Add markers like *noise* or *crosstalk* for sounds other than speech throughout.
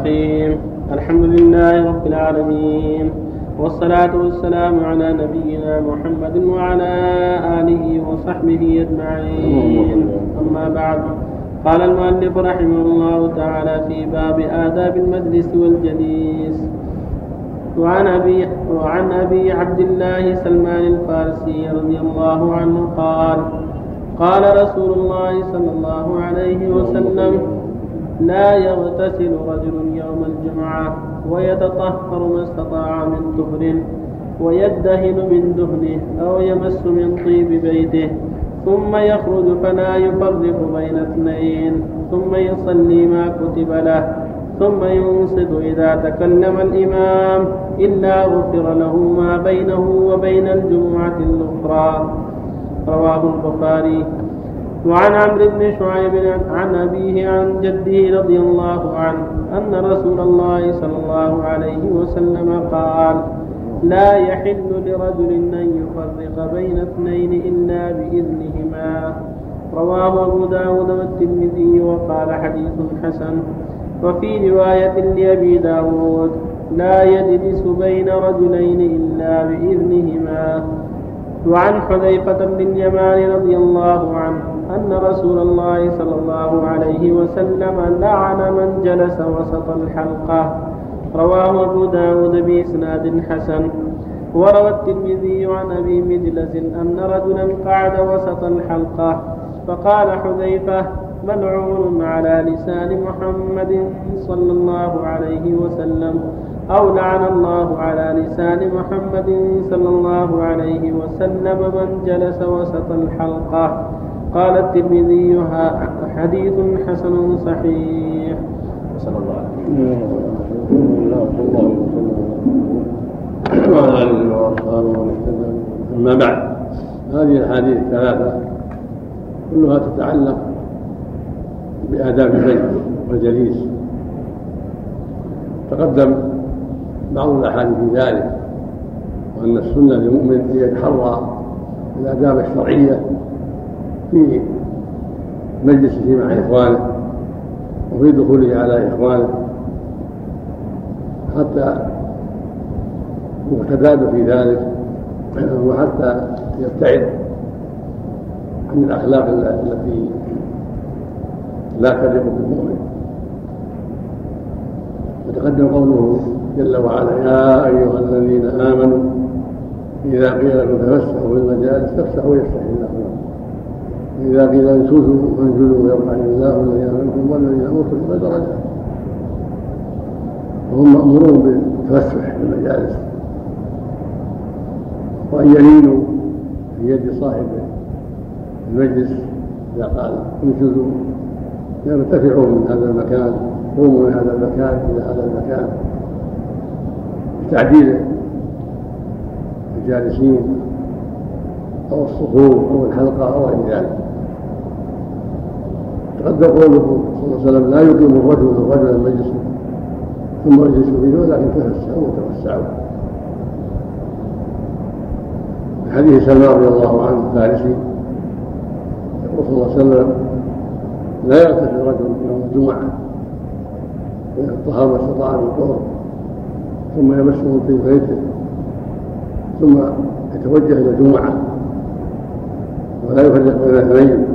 الرحيم. الحمد لله رب العالمين. والصلاة والسلام على نبينا محمد وعلى آله وصحبه أجمعين. أما بعد قال المؤلف رحمه الله تعالى في باب آداب المجلس والجليس وعن أبي, وعن أبي عبد الله سلمان الفارسي رضي الله عنه قال قال رسول الله صلى الله عليه وسلم لا يغتسل رجل يوم الجمعة ويتطهر ما استطاع من طهر ويدهن من دهنه أو يمس من طيب بيته ثم يخرج فلا يفرق بين اثنين ثم يصلي ما كتب له ثم ينصت إذا تكلم الإمام إلا غفر له ما بينه وبين الجمعة الأخرى. رواه البخاري. وعن عمرو بن شعيب عن أبيه عن جده رضي الله عنه أن رسول الله صلى الله عليه وسلم قال لا يحل لرجل أن يفرق بين اثنين إلا بإذنهما. رواه أبو داود والترمذي وقال حديث حسن. وفي رواية لأبي داود لا يجلس بين رجلين إلا بإذنهما. وعن حذيفة بن اليمان رضي الله عنه أن رسول الله صلى الله عليه وسلم لعن من جلس وسط الحلقة. رواه أبو داود بإسناد حسن. وروى الترمذي عن أبي مجلس أن رجلا قعد وسط الحلقة. فقال حذيفة ملعون على لسان محمد صلى الله عليه وسلم أو لعن الله على لسان محمد صلى الله عليه وسلم من جلس وسط الحلقة. قال الترمذي حديث حسن صحيح. صلى الله عليه وسلم. وعلى آله وأصحابه ومن اهتدى. أما بعد هذه الأحاديث الثلاثة كلها تتعلق بآداب البيت والجليس. تقدم بعض الأحاديث في ذلك وأن السنة للمؤمن أن يتحرى الآداب الشرعية في مجلسه مع إخوانه وفي دخوله على إخوانه حتى يقتدى في ذلك *clears throat* وحتى يبتعد عن الأخلاق التي لا تليق بالمؤمن. وتقدم قوله جل وعلا يا أيها الذين آمنوا إذا قيل لكم تفسحوا في المجالس فافسحوا يفسح الله إذا قيل انشزوا فانشزوا ويرفع الله الذين منكم والذين أوتوا العلم درجات وهم مأمورون بالتفسح في المجالس. وأن يلينوا في يد صاحب المجلس إذا قال انشزوا يرتفعوا من هذا المكان قوموا من هذا المكان إلى هذا المكان. بتعديل الجالسين أو الصفوف أو الحلقة أو غير ذلك. تقدم قوله صلى الله عليه وسلم لا يقيم الرجل الرجل مجلسه ثم يجلس فيه ولكن تفسعوا وتوسعوا حديث سلمان رضي الله عنه الفارسي يقول صلى الله عليه وسلم لا يغتسل رجل يوم الجمعة ويطهر ما استطاع من طهر ثم يمسه في بيته ثم يتوجه إلى الجمعة ولا يفرق بين اثنين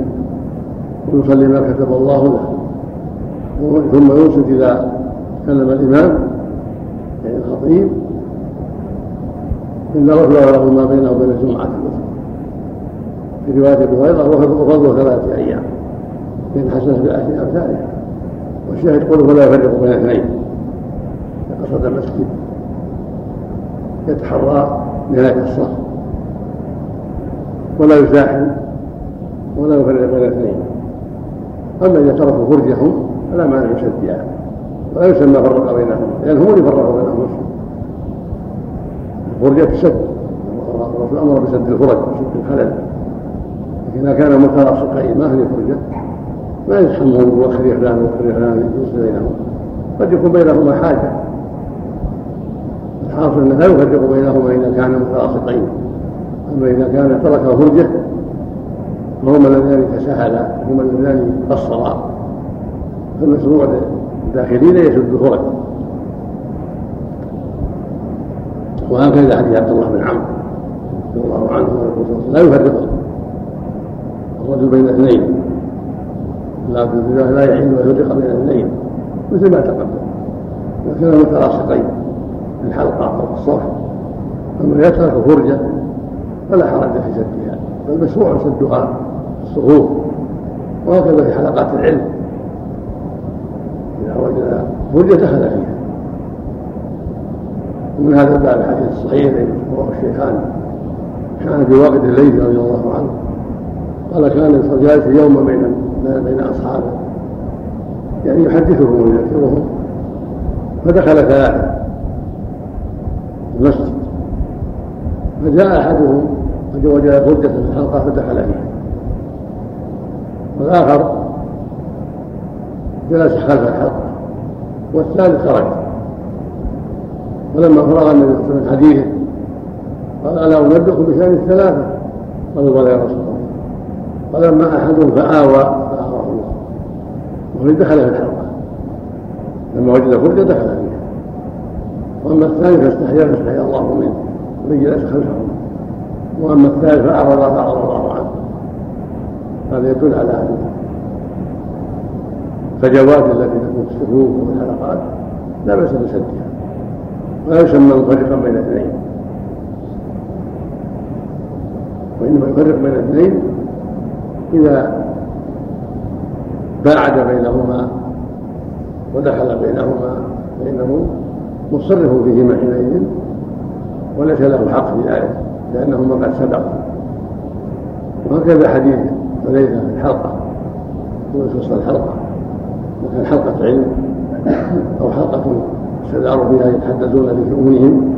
ويصلي ما كتب الله له. ثم ينصت إذا تكلم الإمام يعني الخطيب إلا غفر له ما بينه وبين الجمعة. الأخرى في رواية أبي هريرة وفضل ثلاثة أيام. من حسنة بأهل أمثالها. والشاهد قوله فلا يفرق بين اثنين. قصد المسجد يتحرى نهاية الصف. ولا يزاحم ولا يفرق بين اثنين. أما إذا تركوا فرجهم فلا مانع من شدها ولا يسمى فرق بينهم لأن هم اللي فرقوا بينهم الفرجة تسد الرسول أمر بسد الفرج وسد الخلل. لكن إذا كان متلاصقين ما هي فرجة؟ ما يسمون بوخر فلان ووخر فلان يوصل بينهم. قد يكون بينهما حاجة. الحاصل أنه لا يفرق بينهما إذا كانا متلاصقين أما إذا كان ترك فرجة وهما اللذان تسهلا وهما اللذان قصرا فالمشروع الداخلين يسد الفرج وهكذا حديث عبد الله بن عمرو رضي الله عنه لا يفرق. الرجل بين اثنين. لا يحل ان يفرق بين اثنين. مثل ما تقدم. لكن متلاصقين في الحلقة أو الصف أما يترك فرجة فلا حرج في سدها فالمشروع سدها الصفوف وهكذا في حلقات العلم. إذا وجد فرجه دخل فيها. ومن هذا الباب الحديث الصحيح الذي رواه الشيخان كان في وقت الليل رضي الله عنه. قال كان جالس يوما بين بين أصحابه. يعني يحدثهم ويذكرهم. فدخل ثلاثة المسجد. فجاء أحدهم وجد غدة في الحلقة فدخل فيها. والآخر جلس خلف الحلقة والثالث خرج ولما فرغ النبي وسلم حديثه قال ألا أنبئكم بشأن الثلاثة؟ قالوا بلى يا رسول الله. قال أما أحدهم فآوى فآواه الله. وهو دخل في الحلقة. لما وجد فرجة دخل فيها. وأما الثاني فاستحيا فاستحيا الله منه. ومن جلس خلفه. وأما الثالث الله عنه هذا يدل على الفجوات التي تكون في الصفوف والحلقات لا بأس بسدها ولا يسمى مفرقا بين اثنين. وإنما يفرق بين اثنين إذا باعد بينهما ودخل بينهما فإنه مصرف فيهما حينئذ وليس له حق في ذلك لأنهما قد سبقوا وهكذا حديث حذيفة في الحلقة. هو وسط الحلقة. وكان حلقة علم أو حلقة استداروا فيها يتحدثون بشؤونهم.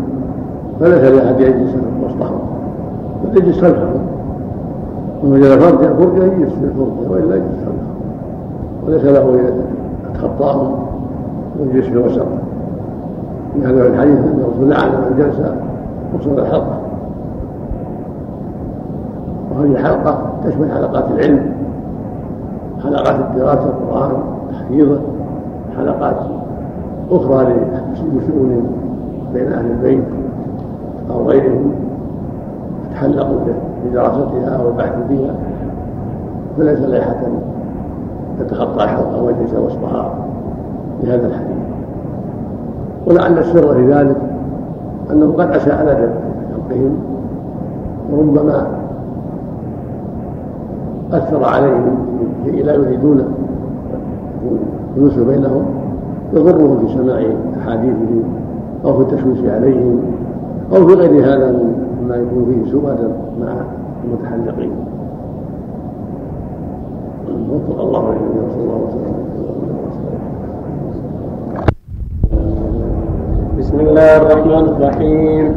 فليس لأحد يجلس وسطهم بل يجلس خلفهم ومن وجد فرجة فرجة يجلس في الفرجة وإلا يجلس خلفهم وليس له يتخطاهم ويجلس في الوسط من هذا الحديث أن الرسول لعن من جلس وسط الحلقة. وهذه الحلقة تشمل حلقات العلم حلقات الدراسة القرآن تحفيظه حلقات أخرى لشؤون بين أهل البيت أو غيرهم تتحلق بدراستها أو البحث فيها. فليس لائحة تتخطى الحلقة ويجلس وسطها لهذا الحديث. ولعل السر في ذلك أنه قد أساء في حقهم وربما أثر عليهم شيء لا يريدون الجلوس بينهم يضرهم في سماع أحاديثهم أو في التشويش عليهم أو في غير هذا مما يكون فيه سوء مع المتحلقين. وفق الله للنبي صلى الله عليه وسلم. بسم الله الرحمن الرحيم.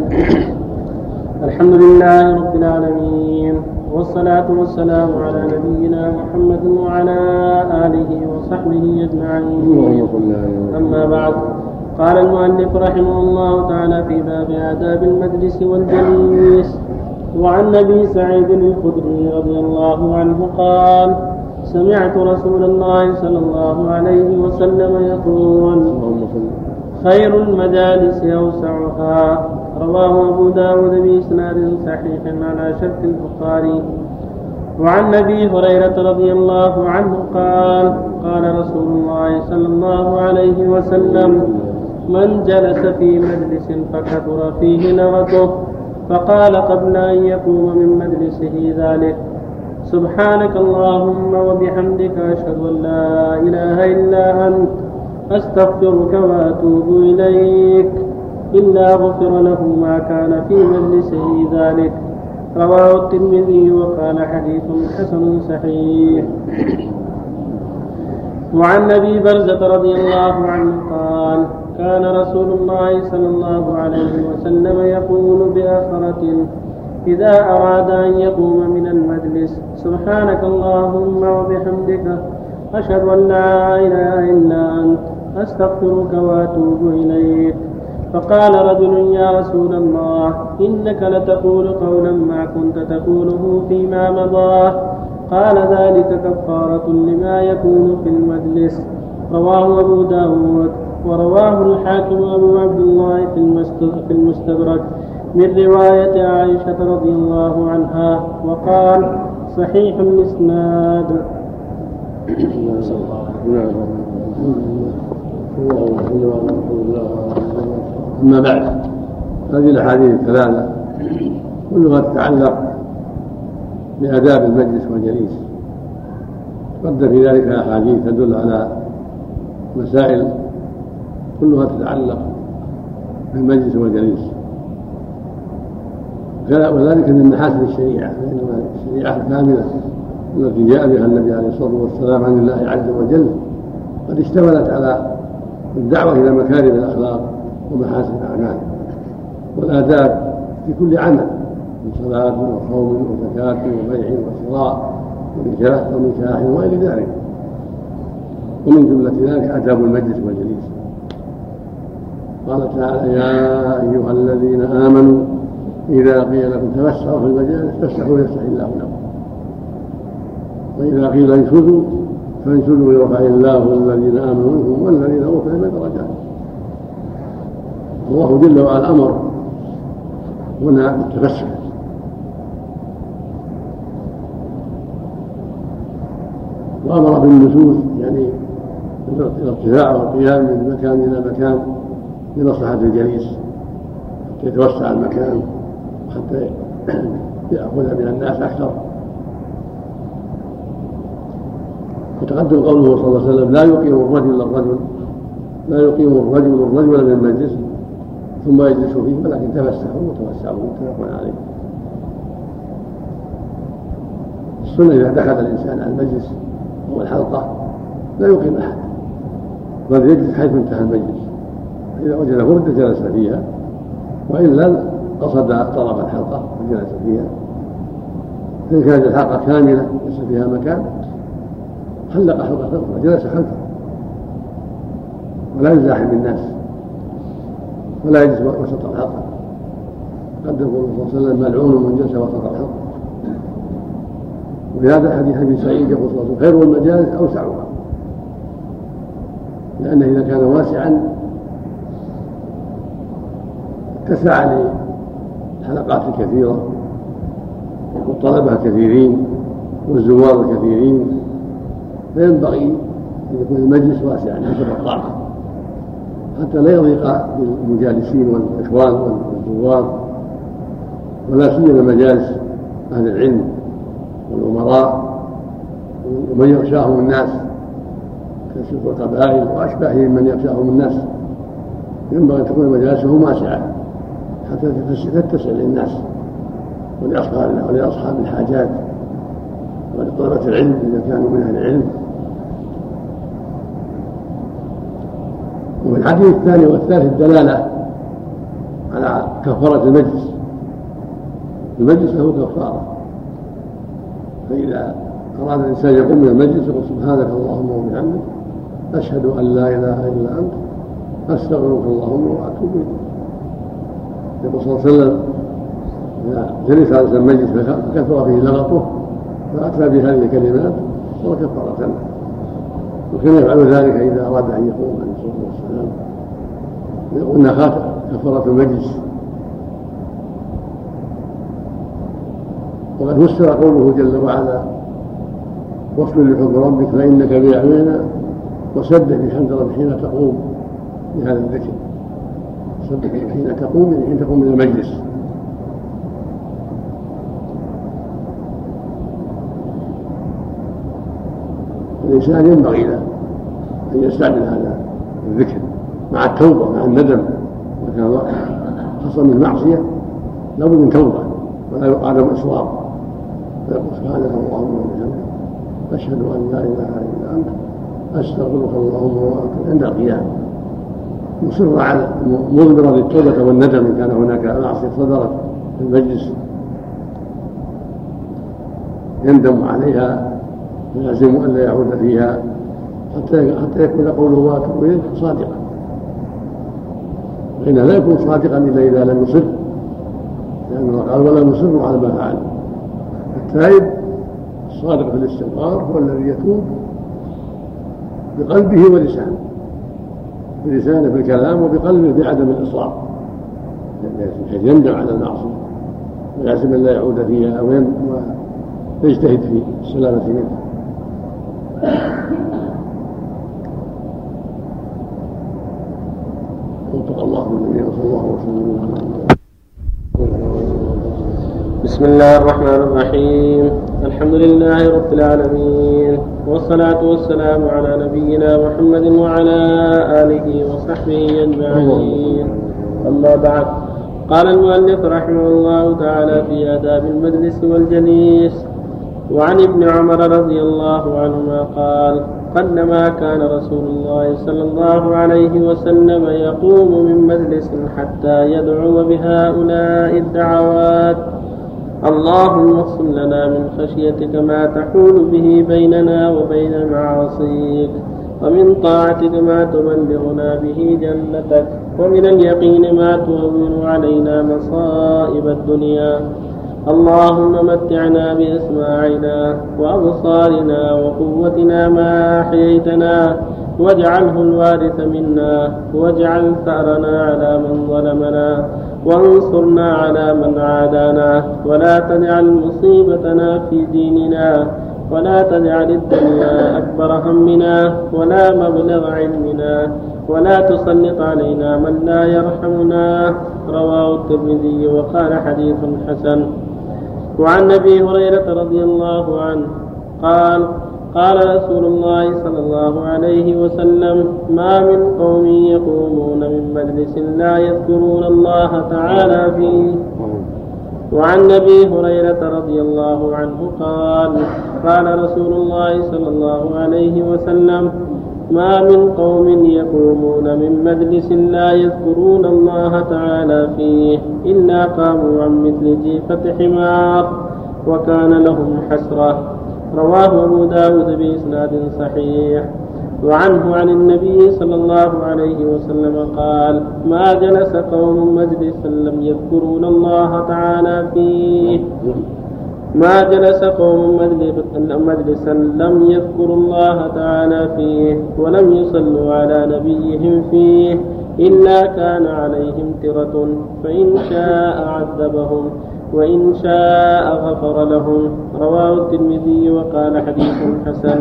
الحمد لله رب العالمين. والصلاة والسلام على نبينا محمد وعلى آله وصحبه أجمعين. أما بعد قال المؤلف رحمه الله تعالى في باب آداب المجلس والجليس وعن أبي سعيد الخدري رضي الله عنه قال سمعت رسول الله صلى الله عليه وسلم يقول خير المجالس أوسعها. رواه أبو داود بإسناد صحيح على شرط البخاري. وعن أبي هريرة رضي الله عنه قال قال رسول الله صلى الله عليه وسلم من جلس في مجلس فكثر فيه لغته فقال قبل أن يقوم من مجلسه ذلك سبحانك اللهم وبحمدك أشهد أن لا إله إلا أنت أستغفرك وأتوب إليك. إلا غفر له ما كان في مجلسه ذلك. رواه الترمذي وقال حديث حسن صحيح. وعن أبي برزه رضي الله عنه قال كان رسول الله صلى الله عليه وسلم يقول بآخرة إذا أراد أن يقوم من المجلس سبحانك اللهم وبحمدك أشهد أن لا إله إلا أنت أستغفرك وأتوب إليك. فقال رجل يا رسول الله إنك لتقول قولا ما كنت تقوله فيما مضى. قال ذلك كفارة لما يكون في المجلس. رواه أبو داود ورواه الحاكم أبو عبد الله في المستدرك من رواية عائشة رضي الله عنها وقال صحيح الإسناد. أما بعد. هذه الأحاديث الثلاثة كلها تتعلق بآداب المجلس والجليس. قد في ذلك أحاديث تدل على مسائل كلها تتعلق بالمجلس والجليس. وذلك من محاسن الشريعة فإن الشريعة الكاملة التي جاء بها النبي عليه الصلاة والسلام عن الله عز وجل قد اشتملت على الدعوة إلى مكارم الأخلاق. ومحاسن الأعمال والآداب في كل عمل من صلاة وصوم وزكاة وبيع وشراء ونكاح ونكاح وغير ذلك. ومن جملة ذلك آداب المجلس والجليس. قال تعالى يا أيها الذين آمنوا إذا قيل لكم تفسحوا في المجالس فافسحوا يفسح الله لكم. وإذا قيل انشدوا فانشدوا يرفع الله الذين آمنوا منكم والذين أوتوا العلم درجات. الله جل وعلا أمر هنا بالتفسح وأمر بالنشوز يعني الارتفاع والقيام من مكان إلى مكان لمصلحة الجليس حتى يتوسع المكان حتى يأخذ من الناس أكثر. وتقدم قوله صلى الله عليه وسلم لا يقيم الرجل الرجل لا يقيم الرجل الرجل من المجلس ثم يجلس فيه ولكن تفسحوا وتوسعوا متفق عليه. السنة إذا دخل الإنسان على المجلس أو الحلقة لا يقيم أحد بل يجلس حيث انتهى المجلس. إذا وجد فردة جلس فيها وإلا قصد طرف الحلقة وجلس فيها. فإن كانت الحلقة كاملة ليس فيها مكان حلق حلقة وجلس خلفه. ولا يزاحم الناس. ولا يجلس وسط الحلقة قد يقول صلى الله عليه وسلم ملعون من جلس وسط الحلقة وفي هذا حديث أبي سعيد يقول صلى الله عليه وسلم خير المجالس أوسعها. لأنه إذا كان واسعا اتسع لحلقات كثيرة والطلبة كثيرين والزوار الكثيرين فينبغي أن يكون المجلس واسعا حسب الطاقة. حتى لا يضيق بالمجالسين والإخوان والزوار ولا سيما مجالس أهل العلم والأمراء ومن يغشاهم الناس كسوق القبائل وأشباههم من يغشاهم الناس. ينبغي أن تكون مجالسهم واسعة حتى تتسع للناس ولأصحاب الحاجات ولطلبة العلم إذا كانوا من أهل العلم. وفي الحديث الثاني والثالث الدلالة على كفارة المجلس. المجلس له كفارة. فإذا أراد الإنسان يقوم من المجلس يقول سبحانك اللهم وبحمدك أشهد أن لا إله إلا أنت أستغفرك اللهم وأتوب إليك. يقول صلى الله عليه وسلم إذا جلس على المجلس فكثر فيه لغطه فأتى بهذه الكلمات صار كفارة له. وكان يفعل ذلك إذا أراد أن يقوم عليه الصلاة والسلام. يقول كفارة المجلس. وقد فسر قوله جل وعلا واصبر لحكم ربك فإنك بأعيننا وسبح بحمد ربك حين تقوم. بهذا الذكر. سبح حين تقوم يعني حين تقوم من المجلس. الإنسان ينبغي له أن يستعمل هذا الذكر مع التوبة مع الندم. إذا كان حصل من معصية لابد من توبة ولا عدم إصرار فيقول سبحانك اللهم وبحمدك أشهد أن لا إله إلا أنت أستغفرك اللهم وأتوب عند القيام. مصر على مضمرا للتوبة والندم إن كان هناك معصية صدرت في المجلس. يندم عليها ويعزم أن لا يعود فيها حتى حتى يكون قوله واتوب اليه صادقا. فإنه لا يكون صادقا إلا إذا لم يصر لأنه قال ولا مصر على ما فعل. التائب الصادق في الاستغفار هو الذي يتوب بقلبه ولسانه بلسانه بالكلام وبقلبه بعدم الإصرار. بحيث يندم على المعصية ويعزم أن لا يعود فيها ويجتهد في السلامة منها. وفق الله من صلى الله وسلم بسم الله الرحمن الرحيم. الحمد لله رب العالمين. والصلاة والسلام على نبينا محمد وعلى آله وصحبه أجمعين. أما بعد قال المؤلف رحمه الله تعالى في آداب المجلس والجليس وعن ابن عمر رضي الله عنهما قال قلما كان رسول الله صلى الله عليه وسلم يقوم من مجلس حتى يدعو بهؤلاء الدعوات. اللهم اقسم لنا من خشيتك ما تحول به بيننا وبين معاصيك ومن طاعتك ما تبلغنا به جنتك ومن اليقين ما تهون علينا مصائب الدنيا. اللهم متعنا بأسماعنا وأبصارنا وقوتنا ما أحييتنا واجعله الوارث منا واجعل ثأرنا على من ظلمنا وانصرنا على من عادانا ولا تجعل مصيبتنا في ديننا ولا تجعل الدنيا أكبر همنا ولا مبلغ علمنا ولا تسلط علينا من لا يرحمنا رواه الترمذي وقال حديث حسن وعن أبي هريرة رضي الله عنه قال قال رسول الله صلى الله عليه وسلم ما من قوم يقومون من مجلس لا يذكرون الله تعالى فيه. وعن أبي هريرة رضي الله عنه قال قال رسول الله صلى الله عليه وسلم ما من قوم يقومون من مجلس لا يذكرون الله تعالى فيه إلا قاموا عن مثل جيفة حمار وكان لهم حسرة. رواه أبو داود بإسناد صحيح. وعنه عن النبي صلى الله عليه وسلم قال ما جلس قوم مجلسا لم يذكرون الله تعالى فيه. ما جلس قوم مجلسا لم يذكروا الله تعالى فيه ولم يصلوا على نبيهم فيه إلا كان عليهم ترة فإن شاء عذبهم وإن شاء غفر لهم. رواه الترمذي وقال حديث حسن.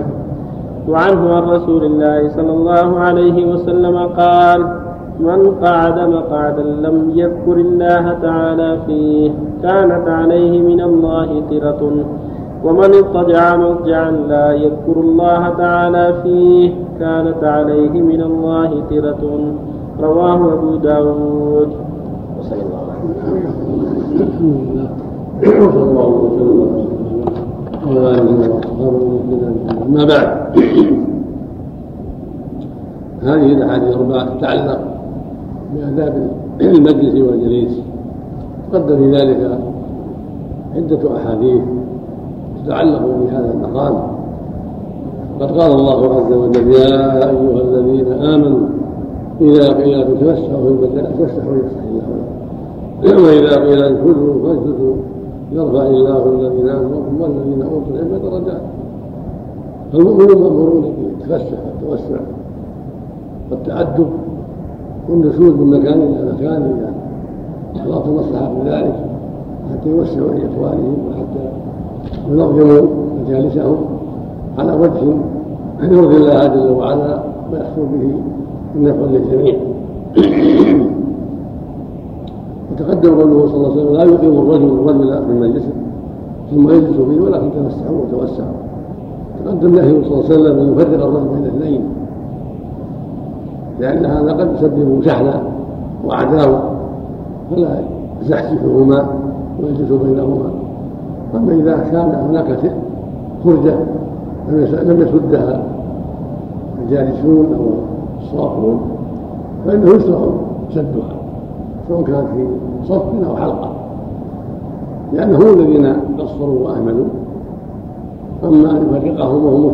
وعنه عن رسول الله صلى الله عليه وسلم قال من قعد مقعدا لم يذكر الله تعالى فيه كانت عليه من الله ترة ومن اضطجع مضجعا لا يذكر الله تعالى فيه كانت عليه من الله ترة رواه أبو داود. وصلى الله ما بعد. هذه الأحاديث الأربعة تتعلق بآداب المجلس والجليس. تقدم في ذلك عدة أحاديث تتعلق بهذا المقام. قد قال الله عز وجل يا أيها الذين آمنوا إذا قيل لكم تفسحوا في المجال فافسحوا يفسح الله لكم. وإذا قيل انفذوا فانفذوا يرفع الله الذين آمنوا والذين أوتوا العلم درجات. فالمؤمنون مأمورون بالتفسح والتوسع والتعدد. والنشوذ من مكان إلى مكان اذا حضرت المصلحة في ذلك حتى يوسعوا لإخوانهم وحتى ينظموا مجالسهم على وجه يرضي الله جل وعلا ويحصل به النفع للجميع. *coughs* وتقدم قوله صلى الله عليه وسلم لا يقيم الرجل الرجل في مجلسه ثم يجلس فيه ولكن تفسحوا وتوسعوا. تقدم نهيه صلى الله عليه وسلم أن يفرق الرجل بين اثنين. لأن هذا قد يسبب شحنا وعداوة فلا يزحزحهما ويجلس بينهما. أما إذا كان هناك فرجة لم يسدها الجالسون أو الصافون فإنه يشرع سدها سواء كان في صف أو حلقة لأنه هم الذين قصروا وأهملوا. أما أن يفرقهم وهم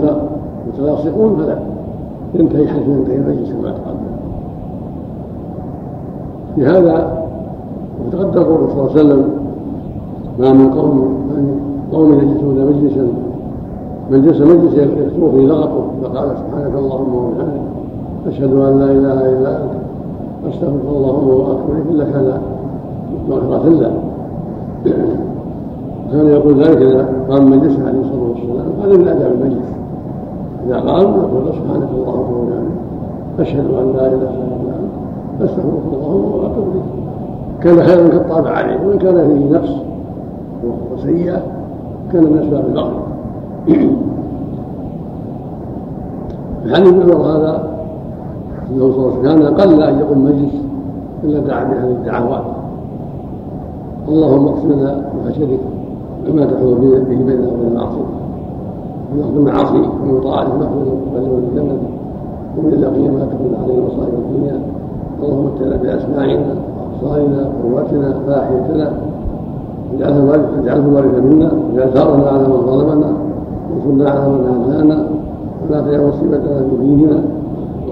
متلاصقون فلا ينتهي حيث ينتهي المجلس كما تقدم في هذا وتقدم قوله صلى الله عليه وسلم ما من قوم من قوم يجلسون مجلسا من جلس مجلسا يكثر فيه لغطه فقال سبحانك اللهم وبحمدك أشهد أن لا إله إلا أنت أستغفر الله وأتوب إلا كان مغفرة له. كان يقول ذلك إذا قام مجلس عليه الصلاة والسلام هذا من آداب المجلس إذا قام يقول سبحانك اللهم وبحمدك أشهد أن لا إله إلا أنت أستغفرك اللهم وأتوب إليك كان خيرا كالطابع عليه وإن كان فيه نقص وسيئة كان من أسباب المغفرة الحديث ابن هذا؟ إنه صلى الله عليه وسلم كان قل أن يقوم مجلس إلا دعا بهذه الدعوات. اللهم اقسم لنا من خشيتك بما تحول به بيننا وبين معصيتك من اخذ المعاصي ومن طاعتك نخرج من الجنة. ومن اليقين ما تكون عليه مصائب الدنيا. اللهم اتنا باسماعنا وابصارنا وقوتنا فاحيتنا اجعله وارثا منا واجعل ثارنا على من ظلمنا وانصرنا على من هدانا ولا تجعل مصيبتنا في ديننا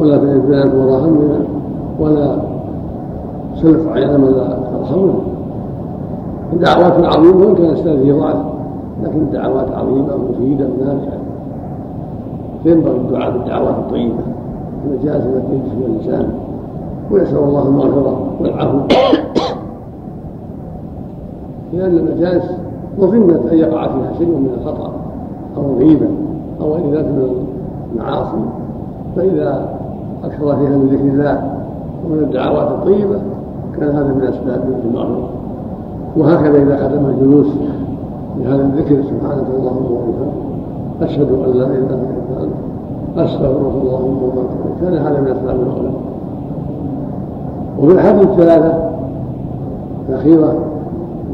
ولا تجعل وراء همنا ولا سلف عين من لا ترحمنا. دعوات عظيمة وإن كان فيه ضعف لكن دعوات عظيمة مفيدة نافعه فينبغي الدعاء بالدعوات الطيبة؟ التي التي يجلس الإنسان. ويسأل الله المغفرة والعفو. لأن المجالس مظنة أن يقع فيها شيء من الخطأ أو الغيبة أو غير من المعاصي. فإذا أكثر فيها من ذكر الله ومن الدعوات الطيبة كان هذا من أسباب المغفرة. وهكذا إذا ختم الجلوس بهذا الذكر سبحانك اللهم وبحمدك أشهد أن لا إله إلا أنت أستغفرك اللهم وبحمدك كان هذا من أسباب المغفرة. وفي الاحاديث الثلاثة الأخيرة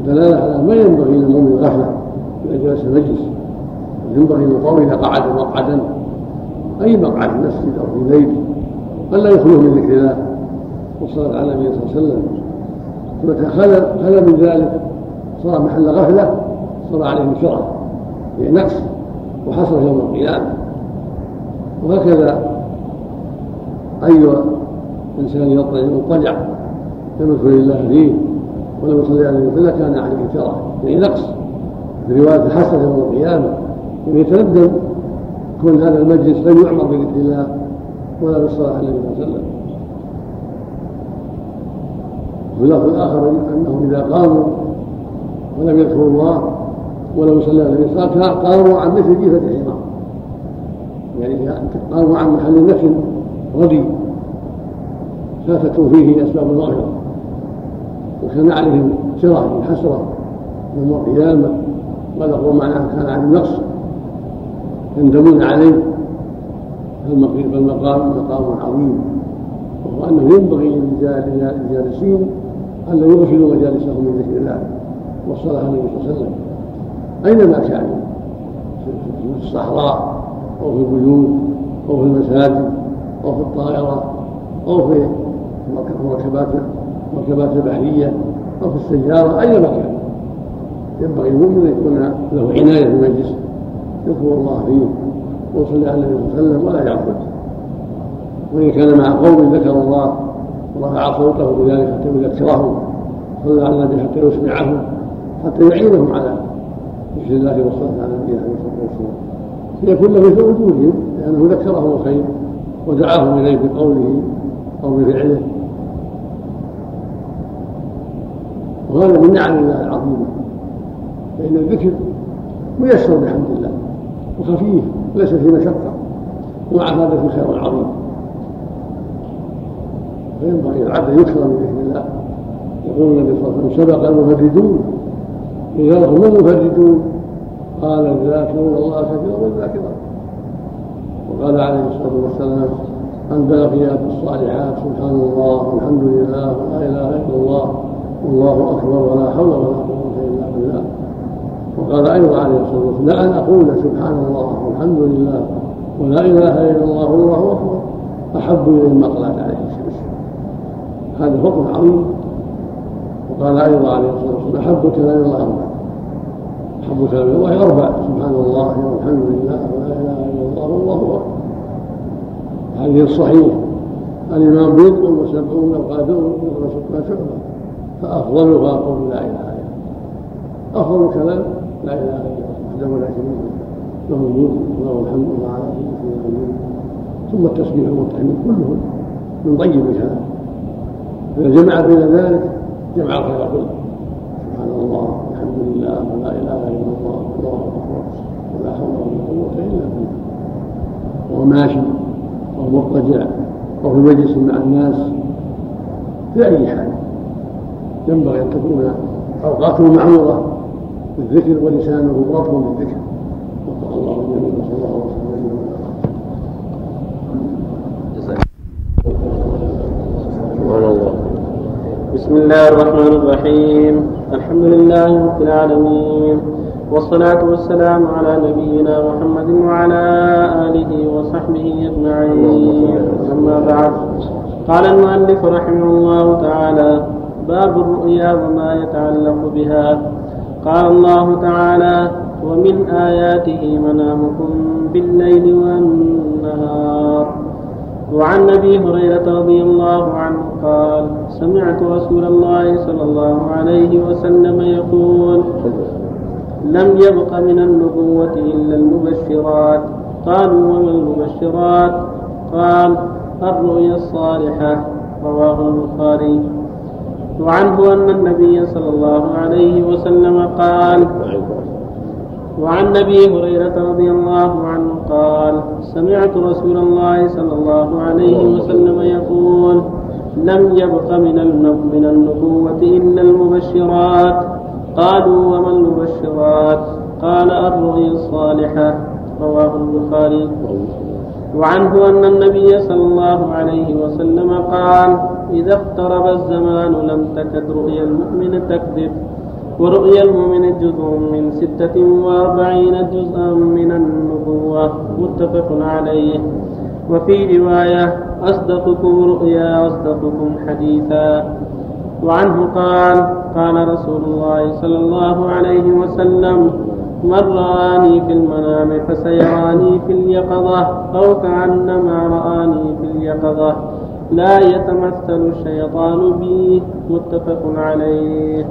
دلالة على ما ينبغي للمؤمن الغفله اذا جلس المجلس ينبغي للقوم إذا قعد مقعدا أي مقعد في المسجد أو في بيت الا يخلوه من ذكر الله والصلاة على النبي صلى الله عليه وسلم. فمتى خلى من ذلك صار محل غفلة صار عليه شرع في نقص وحصل يوم القيامة. وهكذا اي انسان يضطجع لم يذكر الله فيه ولم يصلي عليه وسلم كان عليه شرع يعني نقص. في رواية حصل يوم القيامة يتندم كون هذا المجلس لم يعمر بذكر الله ولا بالصلاة عليه وسلم. وفي اللفظ الآخر أنهم إذا قاموا ولم يذكروا الله ولم يصلي عليه وسلم قاموا عن مثل جيفه الحمار. يعني قاموا عن محل نفس ردي فاتتهم فيه أسباب المغفره وكان عليهم سرة حسرة يوم القيامة بلغوا معناه كان عليهم نقص. يندمون عليه. فالمقام مقام عظيم. وهو أنه ينبغي للجالسين الا يغفلوا مجالسهم من ذكر الله والصلاه النبي صلى الله عليه وسلم. أينما كانوا في الصحراء أو في البيوت أو في المساجد أو في الطائرة أو في المركبات المركبات البحريه أو في السيارة اينما كان ينبغي المؤمن أن يكون له عناية في مجلسه يذكر الله فيه ويصلي على النبي صلى الله عليه وسلم ولا يعبد. وإن كان مع قوم ذكر الله ورفع صوته بذلك حتى يذكرهم صلى على النبي حتى يسمعهم حتى يعينهم على ذكر الله والصلاة على النبي عليه الصلاة والسلام. ليكون له مثل وجودهم لأنه ذكرهم الخير ودعاهم إليه بقوله أو بفعله. وهذا من نعم الله العظيمة فإن الذكر ميسر بحمد الله وخفيف ليس فيه مشقة ومع هذا في خير عظيم. فينبغي العبد يكثر من ذكر الله. يقول النبي صلى الله عليه وسلم سبق المفردون. إذا هم المفردون قال الذاكرون الله كثيرا والذاكرات وقال عليه الصلاة والسلام الباقيات الصالحات سبحان الله والحمد لله ولا إله إلا الله. والله أكبر ولا حول ولا قوة إلا بالله. وقال أيضا عليه الصلاة والسلام لأن أقول سبحان الله والحمد لله ولا إله إلا الله والله أكبر. أحب الي مما عليه الشمس. هذا فضل عظيم. وقال أيضا عليه الصلاة والسلام أحب كلام الله. أربع أحب كلام الله أربع. سبحان الله والحمد لله ولا إله إلا الله والله أكبر. هذه الصحيح. الإمام بضع وسبعون القادرون وستون شعبه فافضلها قول لا إله إلا الله. أفضل الكلام لا إله إلا الله. وحده لا شريك له. له الملك وله الحمد وهو على كل شيء قدير ثم التسبيح المطعم كله من طيب الكلام. إذا جمع بين ذلك جمع الخير كله. سبحان الله الحمد لله ولا إله إلا الله الله أكبر ولا حول ولا قوة إلا بالله. وهو ماشي أو مضطجع في مجلس مع الناس في أي حال. ينبغي أن تكون أوقاته معمورة بالذكر ولسانه رطب بالذكر وفق الله الله وسلم. سبحان الله. بسم الله الرحمن الرحيم. الحمد لله رب العالمين. والصلاة والسلام على نبينا محمد وعلى آله وصحبه أجمعين. أما بعد. قال المؤلف رحمه الله تعالى باب الرؤيا وما يتعلق بها. قال الله تعالى ومن آياته منامكم بالليل والنهار. وعن أبي هريرة رضي الله عنه قال سمعت رسول الله صلى الله عليه وسلم يقول لم يبق من النبوة إلا المبشرات. قالوا وما المبشرات؟ قال الرؤيا الصالحة. رواه البخاري. وعنه أن النبي صلى الله عليه وسلم قال وعن أبي هريرة رضي الله عنه قال سمعت رسول الله صلى الله عليه وسلم يقول لم يبق من من النبوة إلا المبشرات. قالوا وما المبشرات؟ قال الرؤيا الصالحة رواه البخاري. وعنه أن النبي صلى الله عليه وسلم قال إذا اقترب الزمان لم تكد رؤيا المؤمن تكذب ورؤيا المؤمن جزء من ستة وأربعين جزءا من النبوة متفق عليه. وفي رواية أصدقكم رؤيا أصدقكم حديثا. وعنه قال قال رسول الله صلى الله عليه وسلم من رآني في المنام فسيراني في اليقظة أو كأنما رآني في اليقظة. لا يتمثل الشيطان بي متفق عليه.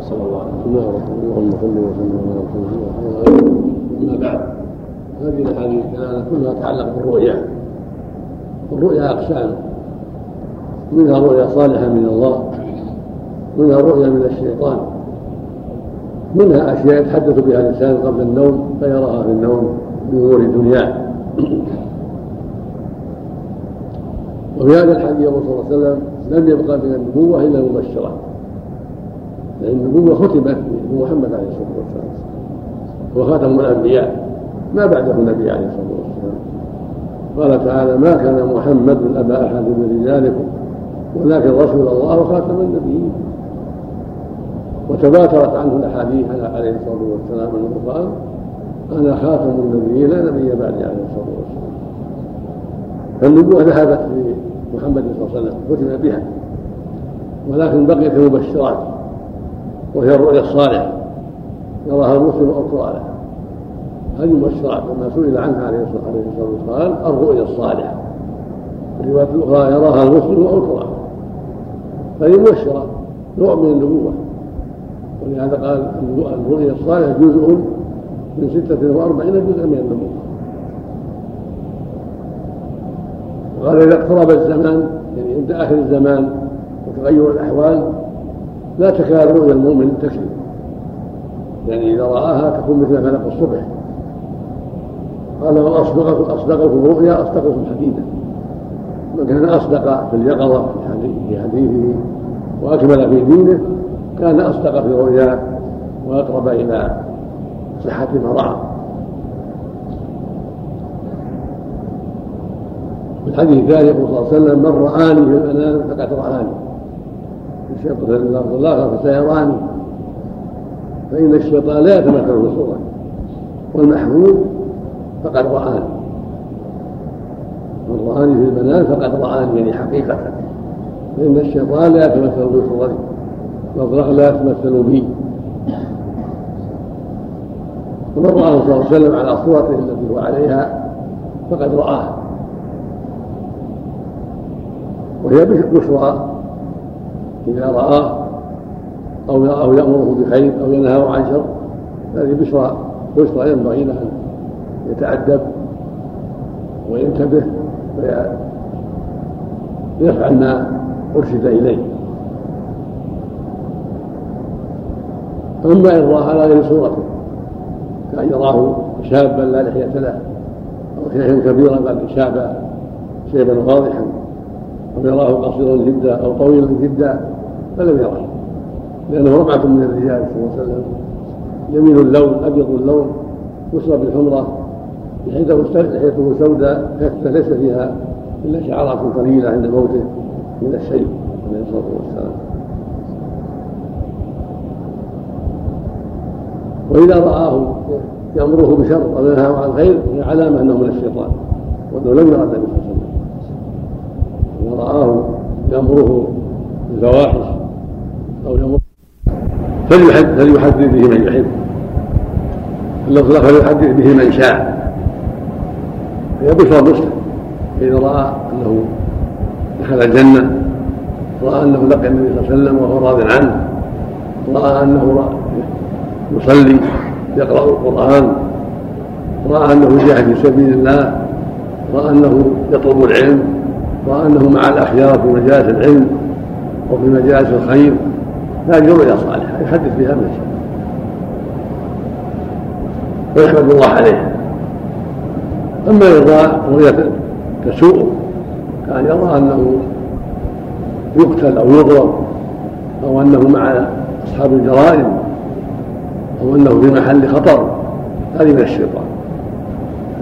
صلى الله عليه وسلم. اللهم وسلم على رسول أما بعد هذه الاحاديث كلها تتعلق بالرؤيا. الرؤيا أقسام. منها رؤيا صالحة من الله منها رؤيا من الشيطان. منها أشياء يتحدث بها الإنسان قبل النوم فيراها في النوم من امور دنياه وفي هذا الحديث يقول صلى الله عليه وسلم لم يبقى من النبوة إلا المبشرات لأن النبوة ختمت بمحمد عليه الصلاة والسلام. هو خاتم الأنبياء ما بعده النبي عليه الصلاة والسلام. قال تعالى ما كان محمد أبا أحد من رجالكم ولكن رسول الله وخاتم النبيين. وتباترت عنه الأحاديث عليه الصلاة والسلام أنه قال أنا خاتم النبيين لا نبي بعدي عليه الصلاة والسلام. فالنبوة ذهبت لمحمد صلى الله عليه وسلم ختم بها. ولكن بقيت المبشرات وهي الرؤيا الصالحة. يراها المسلم أو ترى له هذه مبشرات وما سئل عنها عليه الصلاة والسلام قال الرؤيا الصالحة. الرواية الأخرى يراها أو ترى فهي مبشرة نوع من النبوة. ولهذا قال الرؤيا الصالحة جزء من ستة وأربعين جزءا من النبوة. قال إذا اقترب الزمان يعني عند آخر الزمان وتغير الأحوال لا تكاد رؤيا المؤمن تكذب. يعني إذا رآها تكون مثل فلق الصبح. قال من أصدقكم أصدقكم رؤيا أصدقكم حديثا من كان أصدق في اليقظة في حديثه وأكمل في دينه كان أصدق في رؤياه وأقرب إلى صحة ما رأى. في الحديث الثاني يقول صلى الله عليه وسلم من رآني في المنام فقد رآني. الشيطان اللفظ الآخر فسيراني. فإن الشيطان لا يتمثل بصوره والمحمود فقد رآني. من رآني في المنام فقد رآني. يعني حقيقة. فإن الشيطان لا يتمثل بصورتي والرغ لا يتمثل بي ومن رآه صلى الله عليه وسلم على صورته التي هو عليها فقد رآه. وهي بشرى إذا رآه أو أو يأمره بخير أو ينهاه عن شر هذه بشرى بشرى ينبغي له أن يتأدب وينتبه ويفعل ما أرشد إليه. أما إن رأى على غير صورته كأن يراه شابا لا لحية له أو شيخا كبيرا بل شابا شيبا واضحا. أو يراه قصيرا جدا أو طويلا جدا فلم يره لأنه ربعة من الرجال صلى الله عليه وسلم. جميل اللون أبيض اللون يصلى بالحمرة لحيته سوداء ليس فيها إلا شعرات قليلة عند موته من السيف عليه الصلاة والسلام. وإذا رآه يأمره بشر أو ينهاه عن خير هي علامة أنه من الشيطان وأنه لم يرى النبي صلى الله عليه وسلم إذا رآه يأمره بالفواحش أو يأمره فليحدث به من يحب. اللفظ فليحدث به من شاء. هي بشرى مسلم. إذا رأى أنه دخل الجنة رأى أنه لقي النبي صلى الله عليه وسلم وهو راض عنه رأى أنه يصلي يقرأ القرآن رأى أنه جاهد في سبيل الله رأى أنه يطلب العلم رأى أنه مع الأخيار في مجالس العلم وفي مجالس الخير هذه رؤيا صالحة يحدث بها من شاء ويحمد الله عليها أما إذا رؤية تسوء. كان يرى أنه يقتل أو يضرب أو أنه مع أصحاب الجرائم أو أنه في محل خطر هذه من الشيطان.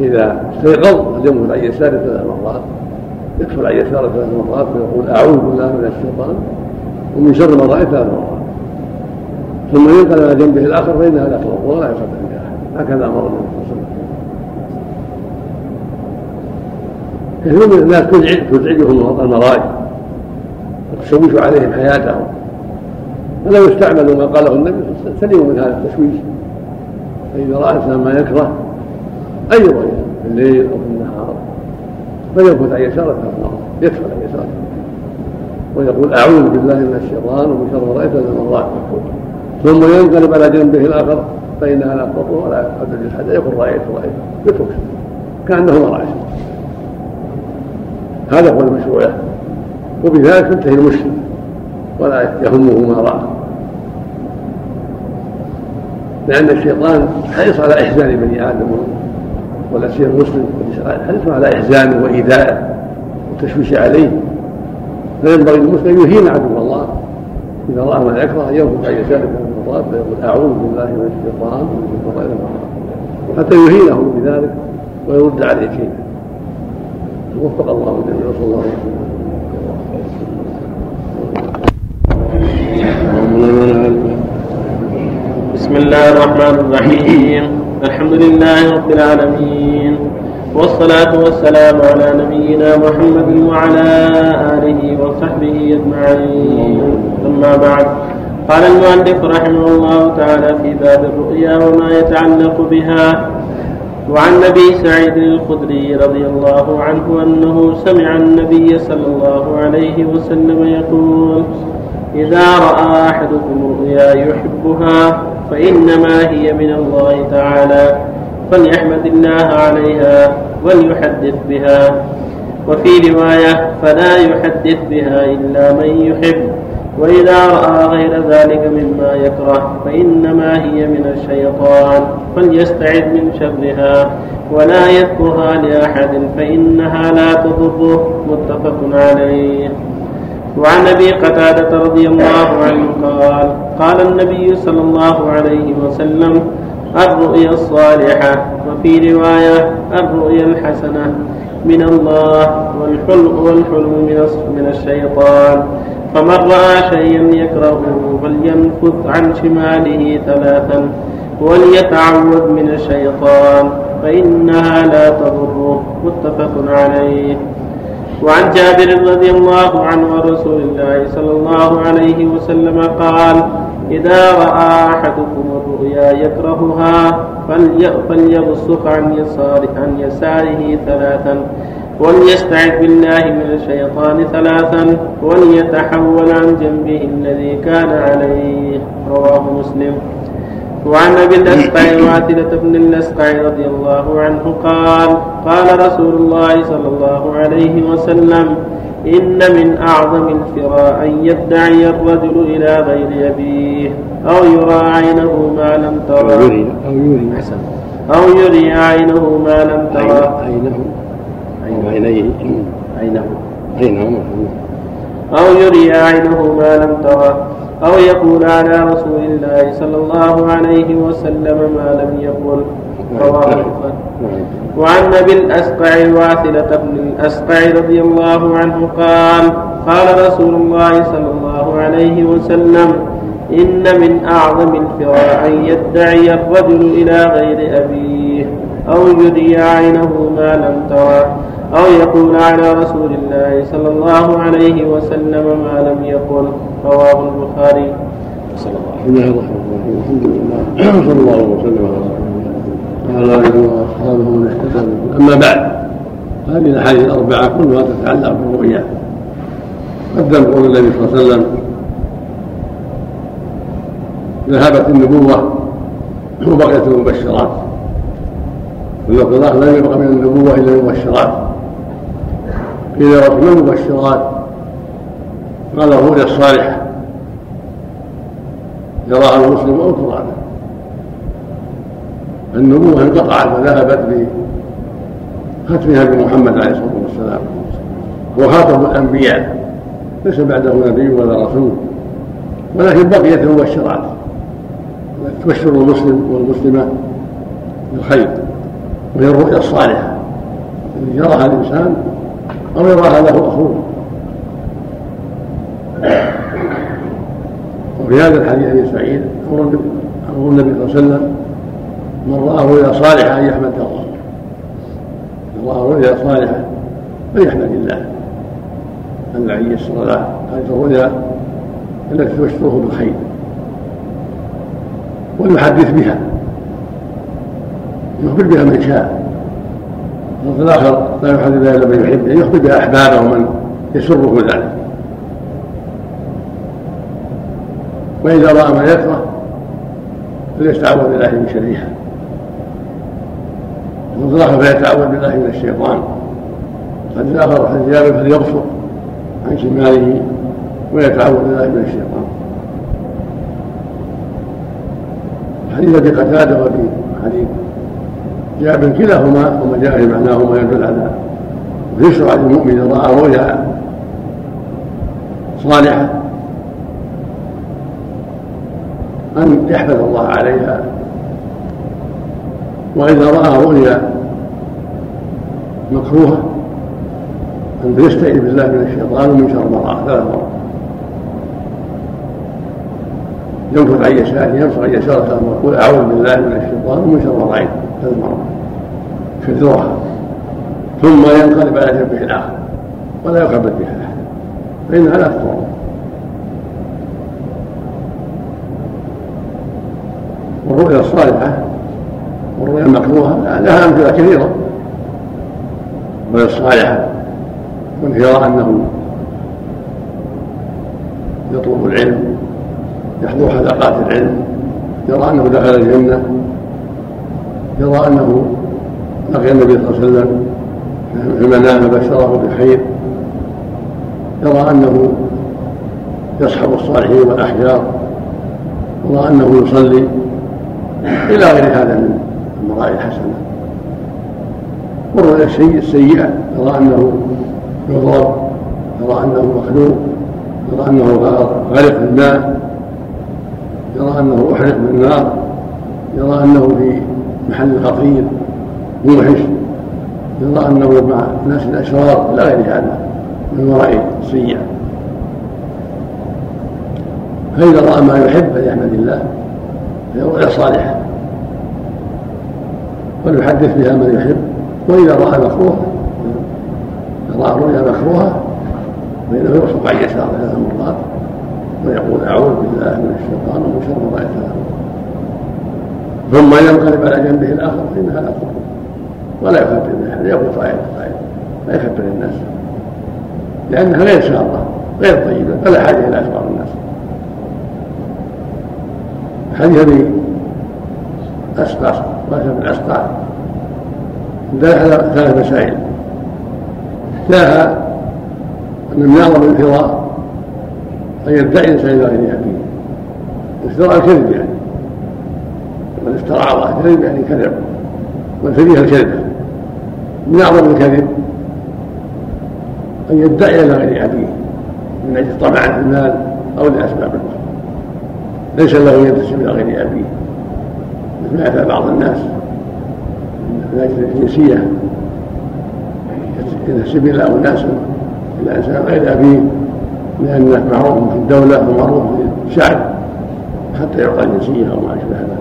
إذا استيقظ فلينفذ عن يساره ثلاث مرات يكفر عن يساره ثلاث مرات ويقول أعوذ بالله من الشيطان ومن شر ما رأيت ثلاث مرات. ثم ينقل على جنبه الآخر فإنها لا تضر ولا يصدق بها. هكذا أمر النبي صلى الله عليه وسلم. كثير من الناس تزعجهم المرائي وتشوش عليهم حياتهم. فلو استعملوا ما قاله النبي سلموا من هذا التشويش. فإذا رأى الإنسان ما يكره أي رؤيا في الليل أو فينفث عن يساره يكفر عن يساره ويقول أعوذ بالله من الشيطان ومن شر ما رأيت مرات ثم ينقلب على جنبه الآخر. فإنها لا تضر ولا يحدث حتى يقول رأيت رأيت. يترك. كأنه ما رأى هذا هو المشروع. له وبذلك ينتهي المسلم ولا يهمه ما رأى. لأن الشيطان حريص على إحزان بني آدم ولا سيما المسلم. حريص على إحزانه وإيذائه والتشويش عليه؟ فينبغي للمسلم يهين عدو الله. إذا رأى ما يكره ينفق عن يساره من المطاف فيقول أعوذ بالله من الشيطان ومن شر حتى يهينه بذلك ويرد عليه كيده. وفق الله الجميع صلى الله وسلم. بسم الله الرحمن الرحيم. الحمد لله رب العالمين. والصلاة والسلام على نبينا محمد وعلى آله وصحبه أجمعين. أما بعد قال المؤلف رحمه الله تعالى في باب الرؤيا وما يتعلق بها وعن ابي سعيد الخدري رضي الله عنه أنه سمع النبي صلى الله عليه وسلم يقول إذا رأى أحدكم رؤيا يحبها فإنما هي من الله تعالى فليحمد الله عليها. وليحدث بها. وفي رواية فلا يحدث بها إلا من يحب. وإذا رأى غير ذلك مما يكره فإنما هي من الشيطان. فليستعذ من شرها ولا يذكرها لأحد فإنها لا تضره. متفق عليه. وعن أبي قتادة رضي الله عنه قال قال النبي صلى الله عليه وسلم الرؤيا الصالحة وفي رواية الرؤيا الحسنة. من الله والحلم والحلم من الشيطان. فمن رأى شيئا يكرهه فلينفث عن شماله ثلاثا وليتعوذ من الشيطان فإنها لا تضره. متفق عليه. وعن جابر رضي الله عنه ورسول الله صلى الله عليه وسلم قال إذا رأى أحدكم الرؤيا يكرهها فليبصق عن يسار عن يساره ثلاثا وليستعذ بالله من الشيطان ثلاثا وليتحول عن جنبه الذي كان عليه. رواه مسلم. وعن أبي الأسقع واثلة بن الأسقع رضي الله عنه قال قال رسول الله صلى الله عليه وسلم إن من أعظم الفراء أن يدعي الرجل إلى غير أبيه أو يرى عينه ما لم ترى. أو يري أو يري حسن. أو يري عينه ما لم ترى. عينه. عينيه. عينه. عينه أو يري عينه ما لم ترى. أو يقول على رسول الله صلى الله عليه وسلم ما لم يقل. رواه وعن أبي الأسقع واثلة بن الأسقع رضي الله عنه قال قال رسول الله صلى الله عليه وسلم إن من أعظم الفراء أن يدعي الرجل إلى غير أبيه أو يري عينه ما لم ترى أو يقول على رسول الله صلى الله عليه وسلم ما لم يقل. رواه البخاري. صلى الله عليه وسلم الحمد لله. صلى الله وسلم على وعلى إله واصحابه ومن اهتدى أما بعد هذه الأحاديث الأربعة كلها تتعلق بالرؤيا. قدم قول النبي صلى الله عليه وسلم ذهبت النبوة وبقيت المبشرات واللفظ الآخر لم يبق من النبوة إلا المبشرات قيل ما المبشرات قال الرؤيا الصالحة. يراها المسلم أو ترى النبوة انقطعت وذهبت بختمها بمحمد عليه الصلاة والسلام. هو خاتم الأنبياء. ليس بعده نبي ولا رسول. ولكن بقيت المبشرات تبشر المسلم والمسلمة بالخير. وهي الرؤيا الصالحة. التي يراها الإنسان أو يراها له أخوه. وفي هذا الحديث حديث سعيد أمر النبي صلى الله عليه وسلم من رأى رؤيا صالحة أن يحمد الله. من رأى رؤيا صالحة فليحمد الله. أن ييسر له هذه الرؤيا التي تبشره بالخير. وليحدث بها. يخبر بها من شاء. الصنف الآخر لا يحدث بها إلا من يحب. ان يخبر بها أحبابه ومن يسره ذلك. وإذا رأى ما يكره فليستعوذ بالله من شرها. الآخر فيتعوذ بالله من الشيطان. الحديث الآخر حديث جابر فليبصر عن شماله ويتعوذ بالله من الشيطان. حديث أبي قتادة وفي حديث جاء كلاهما وما جاء معناهما يدل على يشرع للمؤمن إذا رأى رؤيا صالحة. أن يحفظ الله عليها. وإذا رأى رؤيا مكروهة أن يستعيذ بالله من الشيطان ومن شر راه ثلاث مرات ينفذ عن يساره ينفذ عن يساره ثلاث مرات يقول أعوذ بالله من الشيطان ومن شر رايت ثلاث مرات يكررها ثم ينقلب على جنبه الآخر ولا يخبر بها. احد فإنها لا تضر. والرؤيا الصالحة والرؤيا المكروهة لها أمثلة كثيرة. الصالحه من يرى أنه يطلب العلم يحضر حلقات العلم يرى أنه دخل الجنة يرى أنه لقي النبي صلى الله عليه وسلم في المنام بشره بخير يرى أنه يصحب الصالحين والأحجار يرى أنه يصلي إلى غير هذا من المرائي الحسنه والرؤيا السيئه يرى أنه يضرب يرى أنه مخلوق يرى أنه غرق في الماء يرى انه احرق بالنار يرى أنه في محل خطير موحش يرى أنه مع ناس الأشرار إلى غير هذا من وراء السيئه فإذا رأى ما يحب فليحمد الله فهي رؤيا صالحه وليحدث بها من يحب. وإذا راى مكروها راى رؤيا مكروهه فإنه يرفق عن يساره ثلاث مرات ويقول أعوذ بالله من الشيطان ومن شر ما رايت ثم ينقلب على جنبه الآخر فانها لا تضر ولا يخبر أحد يقول طائر طائر لا يخبر الناس. لأنها غير ساره غير طيبة فلا حاجة إلى أخبار الناس. حديث ابي أسقى من الأسقى دل ثلاث مسائل إحداها أن من أعظم الانفراء أن يدعي الإنسان إلى غير أبيه افتراء الكذب يعني. من افترى على الله كذب يعني كذب. والفدية الكذب. من أعظم الكذب؟ أن يدعي إلى غير أبيه من أجل طمعا في المال أو لأسباب أخرى ليس له ينتسب إلى غير أبيه مثل ما يفعل بعض الناس. من أجل الجنسية ينتسب إلى أناس إلى إنسان غير أبيه لأنه معروف في الدولة ومعروف في الشعب حتى يعطى الجنسية أو ما أشبه ذلك.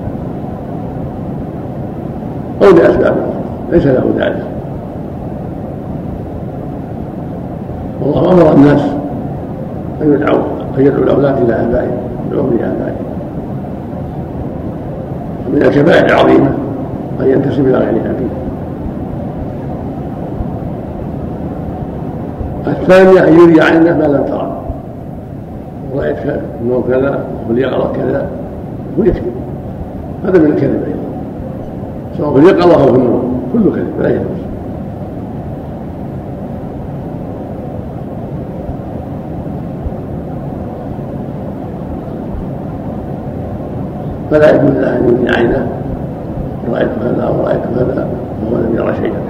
أو لأسباب أخرى ليس له ذلك. والله أمر الناس أن يدعوا أن يدعوا الأولاد إلى آبائهم يدعوهم لابائهم من الكبائر العظيمة أن ينتسب إلى غير ابيه الثانية أن يري عنه ما لم ترى. رأيت أنه كذا واليقظة كذا ويكذب. هذا من الكذب أيضا. سواء في اليقظة أو في النوم كله كذب لا يجوز. فلا يجوز له أن يمنع عينه رايت كذا أو رايت كذا وهو لم يرى شيئا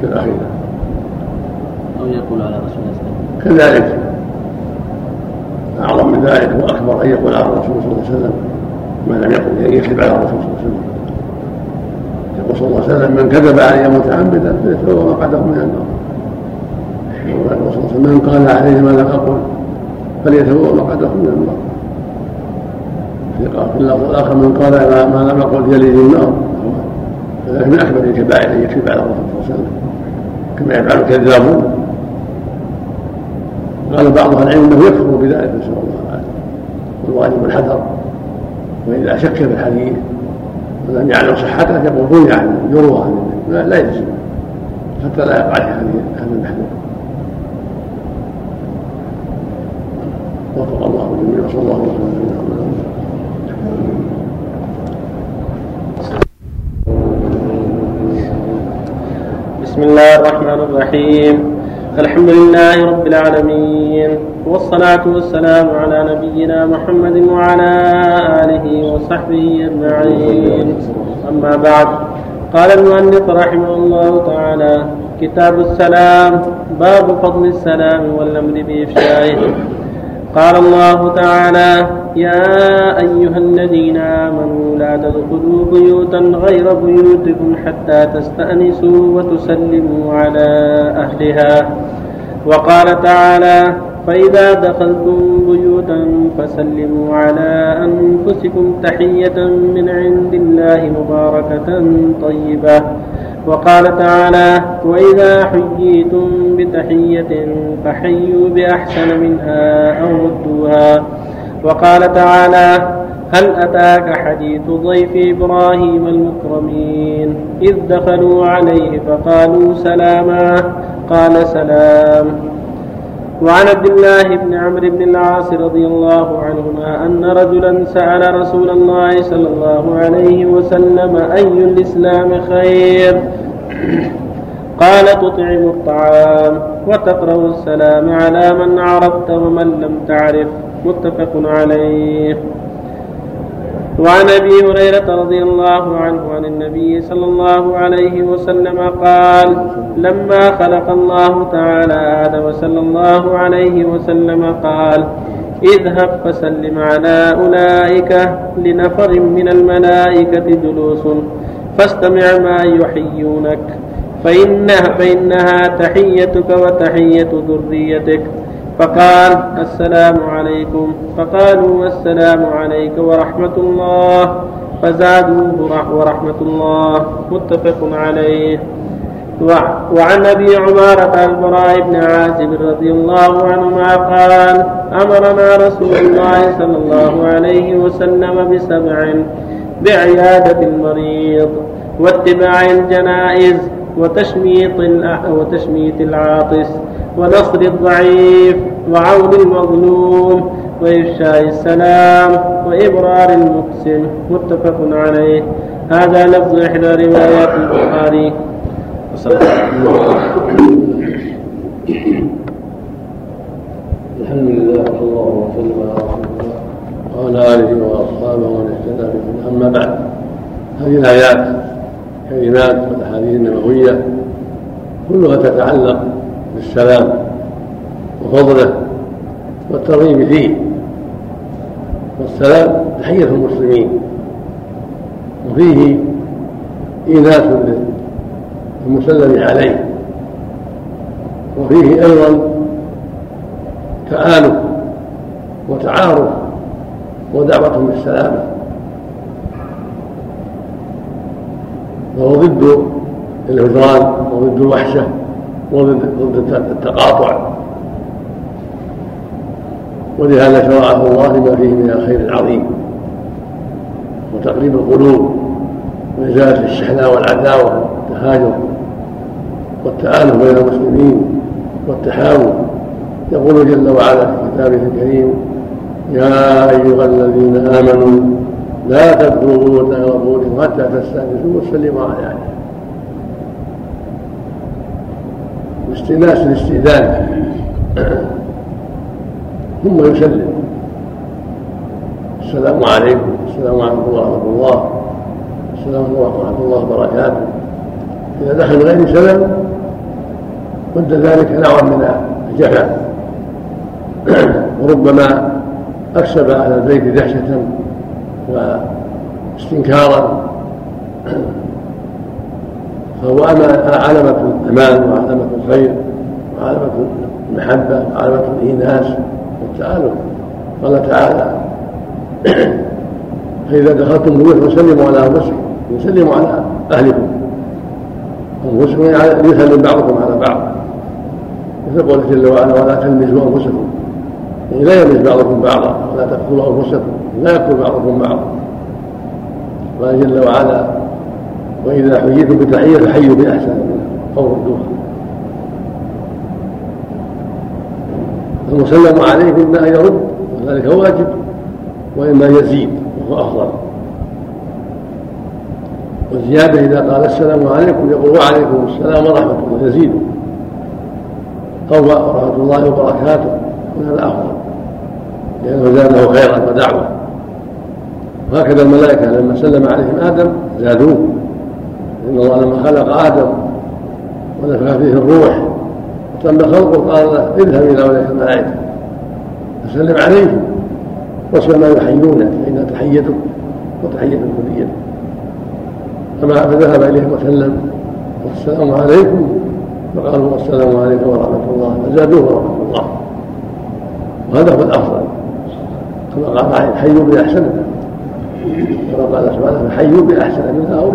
في الاخيره أو يقول على رسول الله صلى الله عليه وسلم. كذلك. أعظم من ذلك وأكبر أن يقول على الرسول صلى الله عليه وسلم ما لم يقل يكذب على الرسول صلى الله عليه وسلم. يقول صلى الله عليه وسلم من كذب علي متعمدا فليتبوأ مقعده من النار من قال عليه ما لم أقل. فليتبوأ مقعده من النار. في اللفظ الآخر من قال ما لم أقل يلد النار ذلك من أكبر الكبائر ان يكذب على الرسول صلى الله عليه وسلم. كما يفعل الكذابون. قال بعض أهل العلم إنه يكفر بذلك نسأل الله العافية. والواجب الحذر. وإذا شك في الحديث ولم يعلم صحته يقول روي عنه يروى عنه. لا, يلزم حتى لا يقع في هذا المحذور وفق الله الجميع وصلى الله وسلم بسم الله الرحمن الرحيم. الحمد لله رب العالمين. والصلاة والسلام على نبينا محمد وعلى آله وصحبه أجمعين. أما بعد قال المؤلف رحمه الله تعالى كتاب السلام باب فضل السلام والأمر بإفشائه. قال الله تعالى يا أيها الذين آمنوا لا تدخلوا بيوتا غير بيوتكم حتى تستأنسوا وتسلموا على أهلها. وقال تعالى فإذا دخلتم بيوتا فسلموا على أنفسكم تحية من عند الله مباركة طيبة. وقال تعالى وإذا حييتم بتحية فحيوا بأحسن منها أو ردوها. وقال تعالى هل أتاك حديث ضيف إبراهيم المكرمين؟ إذ دخلوا عليه فقالوا سلاما. قال سلام. وعن عبد الله بن عمرو بن العاص رضي الله عنهما أن رجلا سأل رسول الله صلى الله عليه وسلم أي الإسلام خير؟ قال تطعم الطعام وتقرأ السلام على من عرفت ومن لم تعرف. متفق عليه. وعن أبي هريرة رضي الله عنه عن النبي صلى الله عليه وسلم قال لما خلق الله تعالى آدم صلى الله عليه وسلم قال اذهب فسلم على أولئك لنفر من الملائكة جلوس فاستمع ما يحيونك فإنها, فإنها تحيتك وتحية ذريتك. فقال السلام عليكم. فقالوا والسلام عليك ورحمة الله. فزادوه ورحمة الله. متفق عليه. وعن أبي عمارة البراء بن عازب رضي الله عنهما قال أمرنا رسول الله صلى الله عليه وسلم بسبع بعيادة المريض واتباع الجنائز وتشميط وتشميت العاطس ونصر الضعيف وعون المظلوم وإفشاء السلام وإبرار المقسم متفق عليه. هذا لفظ إحدى روايات البخاري. الحمد لله صلى الله وسلم على رسول الله وعلى آله وأصحابه ومن اهتدى به أما بعد هذه الآيات كلمات والأحاديث النبوية كلها تتعلق بالسلام وفضله والترغيب فيه والسلام تحية المسلمين وفيه إيناس للمسلم عليه وفيه أيضا تآلف وتعارف ودعوة بالسلامة وهو ضد الهجران وضد الوحشة وضد التقاطع. ولهذا شرعه الله لما فيه من الخير العظيم. وتقريب القلوب. وإزالة الشحناء والعداوة والتهاجر. والتآلف بين المسلمين. والتحاور. يقول جل وعلا في كتابه الكريم يا أيها الذين آمنوا لا تدخلوا بيوتا غير حتى تستأنسوا وتسلموا على أهلها استئناس الاستئذان ثم يسلم. السلام عليكم. السلام عليكم ورحمة الله. السلام عليكم ورحمة الله وبركاته. إذا دخل غير سلم مد ذلك نوعا من الجفاء وربما أكسب على البيت دهشة واستنكارا. فهو علامة الأمان وعلامة الخير وعلامة المحبة وعلامة الإيناس والتآلف قال تعالى فإذا دخلتم بيوت فسلموا على أنفسكم يسلموا على أهلكم. أنفسكم يعني يسلم بعضكم على بعض. مثل قوله جل وعلا ولا تلمزوا أنفسكم. يعني لا يلمز بعضكم بعضا ولا تقتلوا أنفسكم لا يقتل بعضكم بعضا. قال جل وعلا وإذا حييتم بتحية فحيوا بأحسن. منها أو ردوها المسلم عليه إما أن يرد وذلك واجب وإما يزيد وهو أفضل. والزيادة إذا قال السلام عليكم يقول وعليكم السلام ورحمة الله. يزيد. أو ورحمة الله وبركاته. هذا أفضل. لأنه زاده خيرا ودعوة. وهكذا الملائكة لما سلم عليهم آدم زادوه. إن الله لما خلق آدم ونفخ فيه الروح وتم خلقه قال له اذهب إلى ملائكة الملائكة فسلم عليهم واسمع ما يحيونه فإنها تحيتك وتحية الذرية فما فذهب إليهم وسلم. والسلام عليكم. فقالوا السلام عليكم ورحمة الله فزادوه ورحمة الله وهذا هو الأفضل. كما قال حيوا بأحسن كما قال سبحانه فحيوا بأحسن منها أو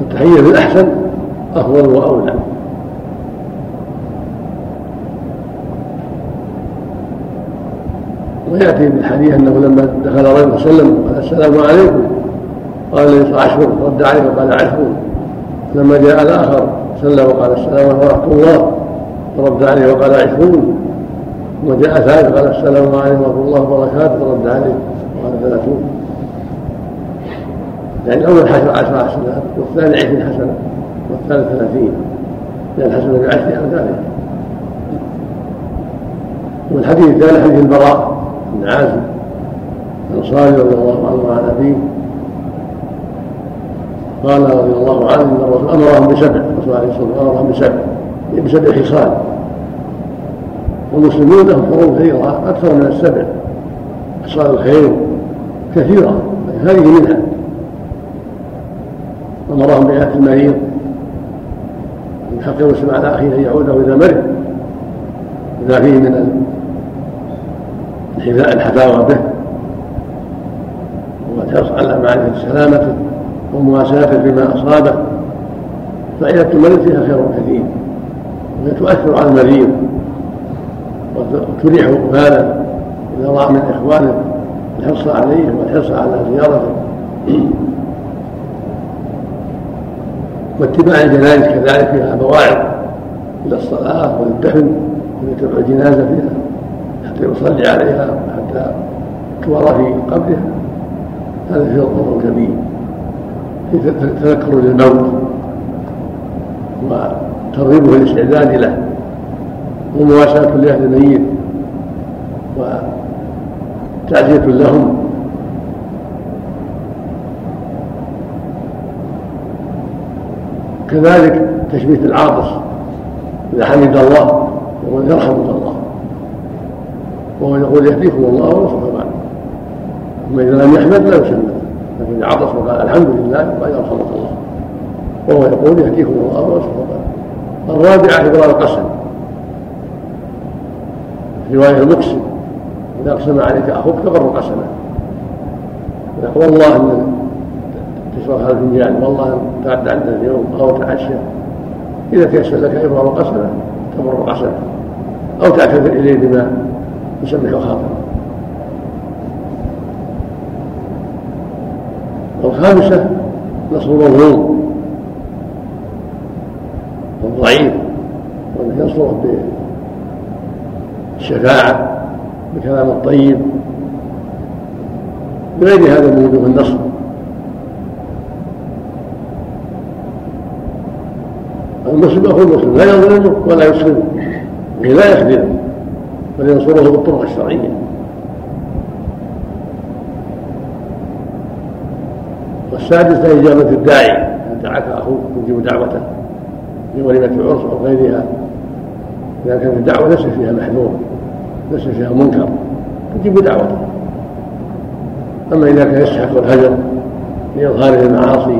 التحية بالأحسن أفضل وأولى. ويأتي بالحديث أنه لما دخل رجل وسلم قال السلام عليكم قال ليس عشر رد عليه وقال عشر لما جاء الآخر سلم وقال السلام ورحمة الله فرد عليه وقال عشرون. ثم جاء ثالث قال السلام عليكم ورحمة الله وبركاته فرد عليه وقال ثلاثون. يعني الأول حسن عشر حسنات والثاني عشرين حسنه والثالث ثلاثين لأن الحسنه بعشر امثالها والحديث الثاني حديث البراء بن عازم الأنصاري رضي الله عنه وعن أبيه. قال رضي الله عنه إن الرسول أمرهم بسبع الرسول عليه الصلاة والسلام أمرهم بسبع بسبع خصال والمسلمون لهم حروب كثيرة أكثر من السبع. خصال الخير كثيرة هذه منها. امرهم بآية المريض حق المسلم على أخيه أن يعوده اذا مرض. إذا فيه من الحفاوة به. والحرص على معرفة سلامته ومواساته فيما أصابه. فإذا المريض فيها خير كثير. وهي تؤثر على المريض. وتريح باله إذا رأى من إخوانه الحرص عليه والحرص على زيارته. واتباع الجنائز كذلك فيها مواعظ إلى الصلاة وللدفن ولتبع الجنازة فيها حتى يصلي عليها حتى توارى في قبرها هذا فيه ضر كبير في تذكر للموت وترغيبه الاستعداد له ومواساة لأهل الميت وتعزية لهم كذلك تشميت العاطس إذا حمد الله يقول يرحمك الله. وهو يقول يهديكم الله ورسوله بعد أما إذا لم يحمد لا يسمى لكن إذا عطس وقال الحمد لله قال يرحمك الله. وهو يقول يهديكم الله ورسوله بعد الرابعة إبرار القسم. رواية المقسم. إذا أقسم عليك أخوك تبر قسمه. يقول والله أن تشرب هذا الفنجان والله تعدى اليوم أو تعشى. إذا تيسر لك إبرار قسمه تبر قسمه أو تعتذر إليه بما يسمح خاطر والخامسة نصر المظلوم. والضعيف. وأنه ينصره بالشفاعة بالكلام الطيب. بغير هذا من وجوه النصر. المسلم اخو المسلم لا يظلمه ولا يسلمه لا يخذله بل ينصره بالطرق الشرعية. والسادس إجابة الداعي. إن دعاك أخوك تجيب دعوته في وليمة عرس أو غيرها. إذا كانت الدعوة ليس فيها محذور ليس فيها منكر تجيب دعوته. أما إذا كان يستحق الهجر لإظهار المعاصي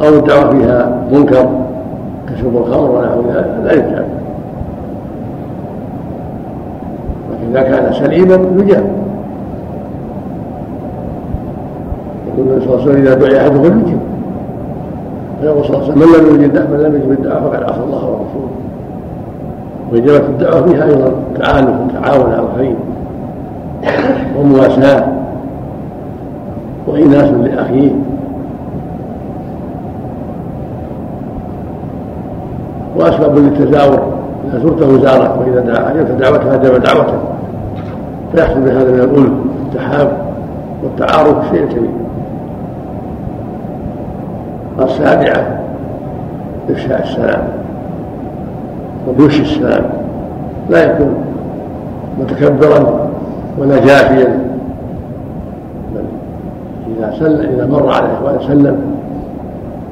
أو الدعوة فيها منكر كشرب الخمر ونحو ذلك لا يجاب. لكن إذا كان سليما يجاب. يقول النبي صلى الله عليه وسلم إذا دعي أحدكم فليجب فيقول صلى الله عليه وسلم من لم يجد من لم يجب الدعوة فقد عصى الله ورسوله. وإجابة الدعوة فيها أيضا تعالف وتعاون على الخير ومواساة وإناس لأخيه. وأسباب للتزاور إذا زرته زارك وإذا دعا أجبت دعوته أجاب دعوته فيحصل بهذا من الألف والتحاب والتعارف شيء كبير. السابعة إفشاء السلام وبوش السلام. لا يكون متكبرا ولا جافيا. بل إذا سلم إذا مر على إخوانه سلم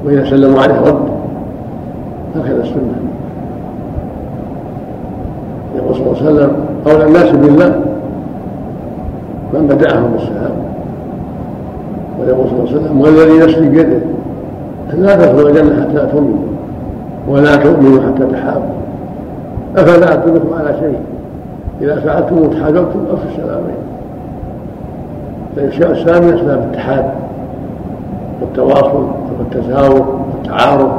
وإذا سلموا عليه رد هكذا السنة. يقول صلى الله عليه وسلم قول الناس بالله من بدأهم بالسلام. ويقول صلى الله عليه وسلم والذي نفسي بيده لا تدخلوا الجنة حتى تؤمنوا ولا تؤمنوا حتى تحابوا. أفلا أدلكم على شيء؟ إذا فعلتم وتحاببتم أفشوا السلامين. فإفشاء السلام من أسباب التحاب والتواصل والتزاور والتعارف.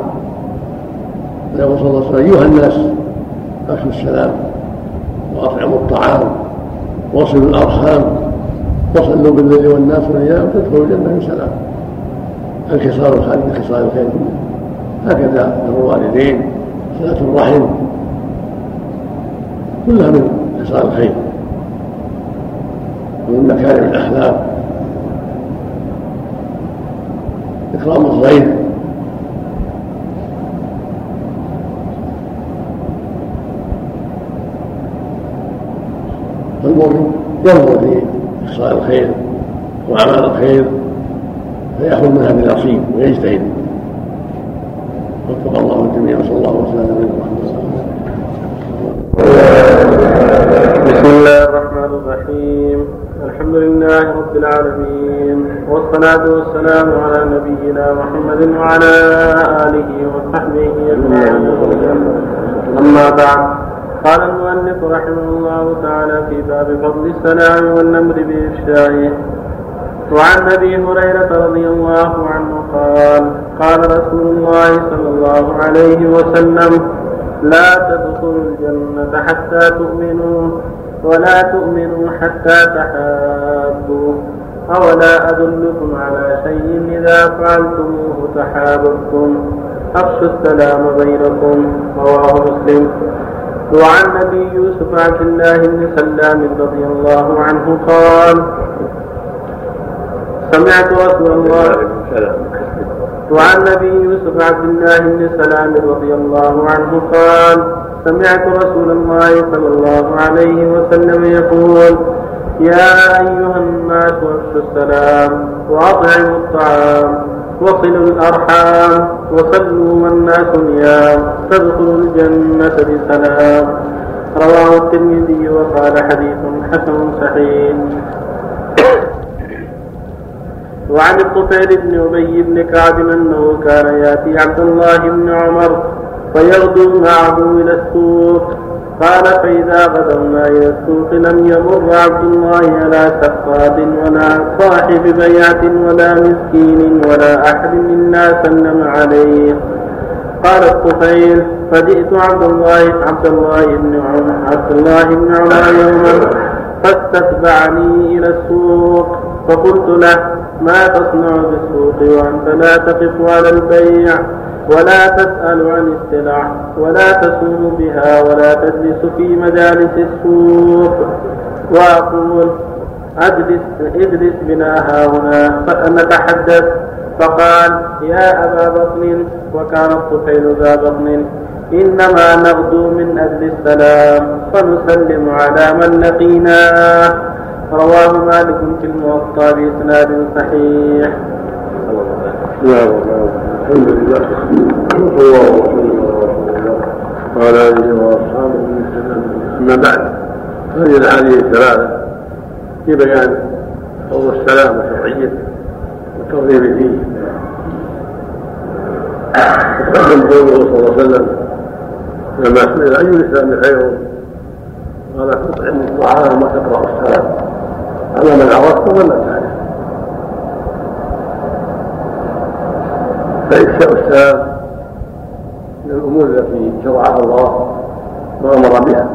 ويقول صلى الله عليه وسلم أيها الناس أفشوا السلام وأطعموا الطعام وصلوا الأرحام وصلوا بالليل والناس نيام تدخلوا الجنة بسلام الخصال الخالد من خصال الخير. هكذا بر الوالدين صلاه الرحم. كلها من خصال الخير. ومن مكارم الأخلاق. إكرام الضيف. فالمؤمن ينظر في خصال الخير وأعمال الخير فيأخذ منها بنصيب ويجتهد. وفق الله الجميع وصلى الله وسلم على بسم الله الرحمن الرحيم. الحمد لله رب العالمين والصلاة والسلام على نبينا محمد وعلى آله وصحبه أجمعين. أما بعد قال المؤلف رحمه الله تعالى في باب فضل السلام والنمر بإفشائه وعن أبي هريرة رضي الله عنه قال قال رسول الله صلى الله عليه وسلم لا تدخلوا الجنة حتى تؤمنوا ولا تؤمنوا حتى تحابوا أولا أدلكم على شيء إذا فعلتموه تحاببتم. أفشوا السلام بينكم رواه مسلم. وعن ابي يوسف عبد الله بن سلام رضي الله عنه قال سمعت رسول الله وعن ابي يوسف عبد الله بن سلام رضي الله عنه قال سمعت رسول الله صلى الله عليه وسلم يقول يا أيها الناس أفشوا السلام وأطعموا الطعام وصلوا الأرحام. وصلوا والناس نيام تدخلوا الجنة بسلام. رواه الترمذي وقال حديث حسن صحيح. وعن الطفيل بن أبي بن كعب أنه كان يأتي عبد الله بن عمر فيغدو معه إلى السوق. قال فإذا غدونا إلى السوق لم يمر عبد الله على سقاط ولا صاحب بيعة ولا مسكين ولا أحد منا سلم عليه. قال الطفيل فجئت عبد الله عبد الله بن عمر عبد الله بن عمر يوما فاستتبعني إلى السوق. فقلت له ما تصنع بالسوق وأنت لا تقف على البيع؟ ولا تسأل عن السلع ولا تسوم بها ولا تجلس في مجالس السوق. وأقول أجلس اجلس بنا هاهنا فنتحدث. فقال يا أبا بطن وكان الطفيل ذا بطن إنما نغدو من أجل السلام فنسلم على من لقيناه رواه مالك في الموطأ بإسناد صحيح. الحمد لله صلى الله وسلم وعلى اله واصحابه اما بعد. هذه الاحاديث الثلاثة في بيان فضل السلام وشرعيته والترغيب فيه تقدم قوله صلى الله عليه وسلم لما سئل اي الإسلام خير قال تطعم الطعام وتقرا السلام على من عرفت ومن لم السلام من الأمور التي شرعها الله وأمر بها.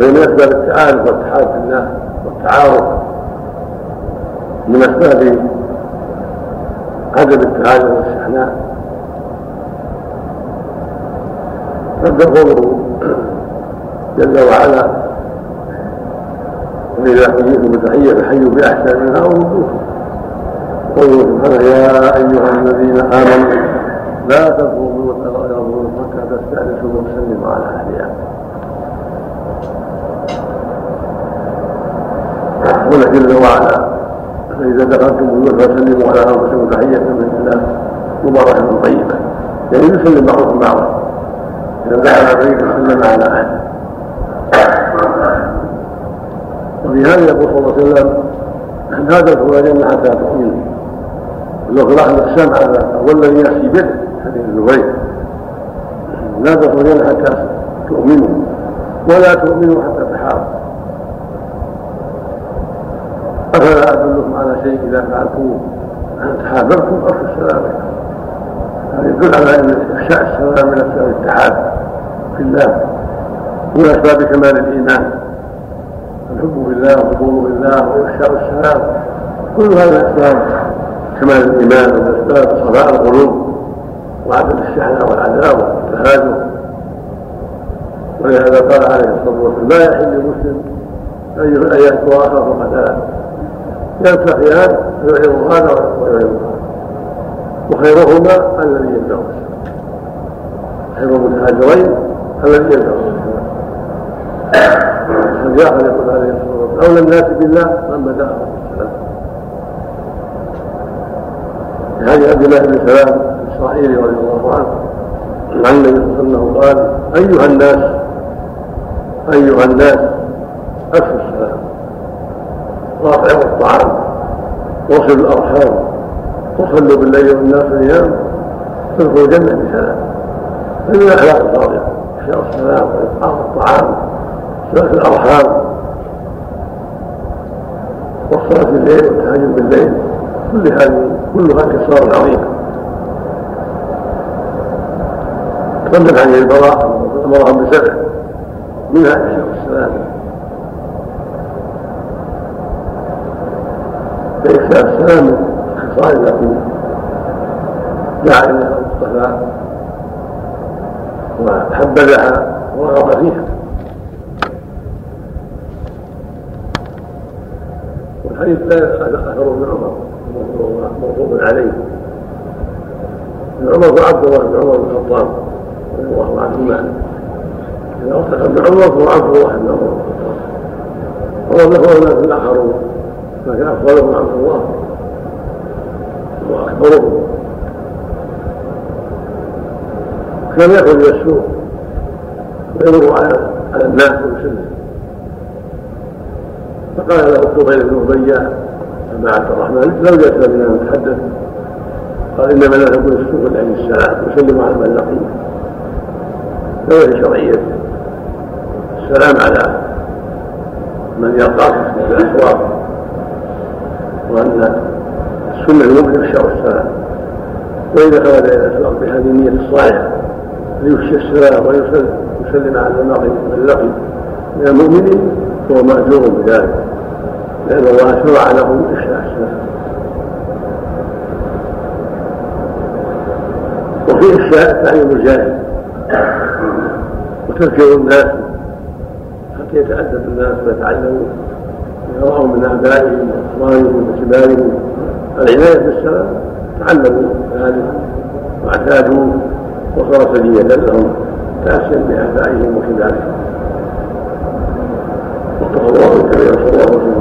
ومن أسباب التعارف والاتحاد في الله والتعارف من أسباب عدم التعارف والاستحناء. رد قوله جل وعلا وإذا حييتم بتحية فحيوا بأحسن منها أو ردوها قوله سبحانه يا أيها الذين آمنوا لا تدخلوا بيوتا غير بيوت حتى تستأنسوا وتسلموا على أهلها. يقول جل وعلا فإذا دخلتم بيوت فسلموا على أنفسكم تحية من الله مباركة طيبة. يعني يسلم بعضكم بعضا. إذا دخل بيت سلم على أهله. وفي هذا يقول صلى الله عليه وسلم لا تدخلوا الجنة حتى تؤمنوا. بعض السمع هذا هو الذي يأتي به حديث الزبير لا تدخلون حتى تؤمنوا ولا تؤمنوا حتى تحاربوا. أفلا أدلكم على شيء إذا فعلتموه؟ تحاببتم أفشوا السلام هذا يدل على أن إفشاء السلام من أسباب الاتحاد في الله من أسباب كمال الإيمان. الحب بالله والقبول بالله وإفشاء السلام كل هذه أسباب كمال الإيمان ومن اسباب صفاء القلوب وعدم الشحنه والعداوه والتهاجم. ولهذا قال عليه الصلاة والسلام لا يحل للمسلم أن اخر فقد آل يلتقيان فيعرض هذا ويعرض هذا. وخيرهما الذي يبدا خير المتهاجرين الذي يبدا جاء يقول عليه الصلاة والسلام أولى الناس بالله من بدا هذه عبد الله بن سلام الاسرائيلي رضي الله عنه عن النبي صلى الله عليه وسلم قال أيها الناس أيها الناس افشوا السلام واطعموا الطعام وصلوا الأرحام وصلوا بالليل والناس نيام تدخلوا الجنة بسلام. هذه الأخلاق الصالحه افشاء السلام واطعام الطعام صلاه الأرحام والصلاة بالليل والتهجد بالليل كل هذه كلها كسار عظيمه تقدم عليه البراء امرهم بسبع منها افشاء السلام فإفشاء السلام من الخصال التي دعا إليها المصطفى وحبذها ورغب فيها. والحديث لا اثر ابن عمر. موقوف عليه. ابن عمر وعبد الله بن عمر بن الخطاب رضي الله عنهما اذا وثق ابن عمر فهو عبد الله بن عمر بن الخطاب. وله الناس الآخرون لكن افضلهم عبد الله. واكبرهم كان يخرج إلى السوق ويمر على على الناس ويسلم. فقال له الطفيل بن ابي ابا عبد الرحمن جلس بنا نتحدث قال إنما لا تكون السوق الا السلام يسلم على من لقيه لو شرعية السلام على من يلقاك في الأسواق وأن السنة المؤمن يخشى السلام. وإذا خرج إلى الأسواق بهذه النية الصالحه ليفشي السلام ويسلم على من لقي. من المؤمنين فهو مأجور بذلك. لأن الله شرع له افشاء السلام وفي افشاء تعليم الجاهل. وتذكير الناس. حتى يتادب الناس ويتعلموا. يراه من ابائهم واخوانهم وكبارهم. العناية بالسلام. تعلموا ذلك. واعتادوا وصار سجية لهم. تأسيا بآبائهم وكبارهم. وقال الله الكريم صلى الله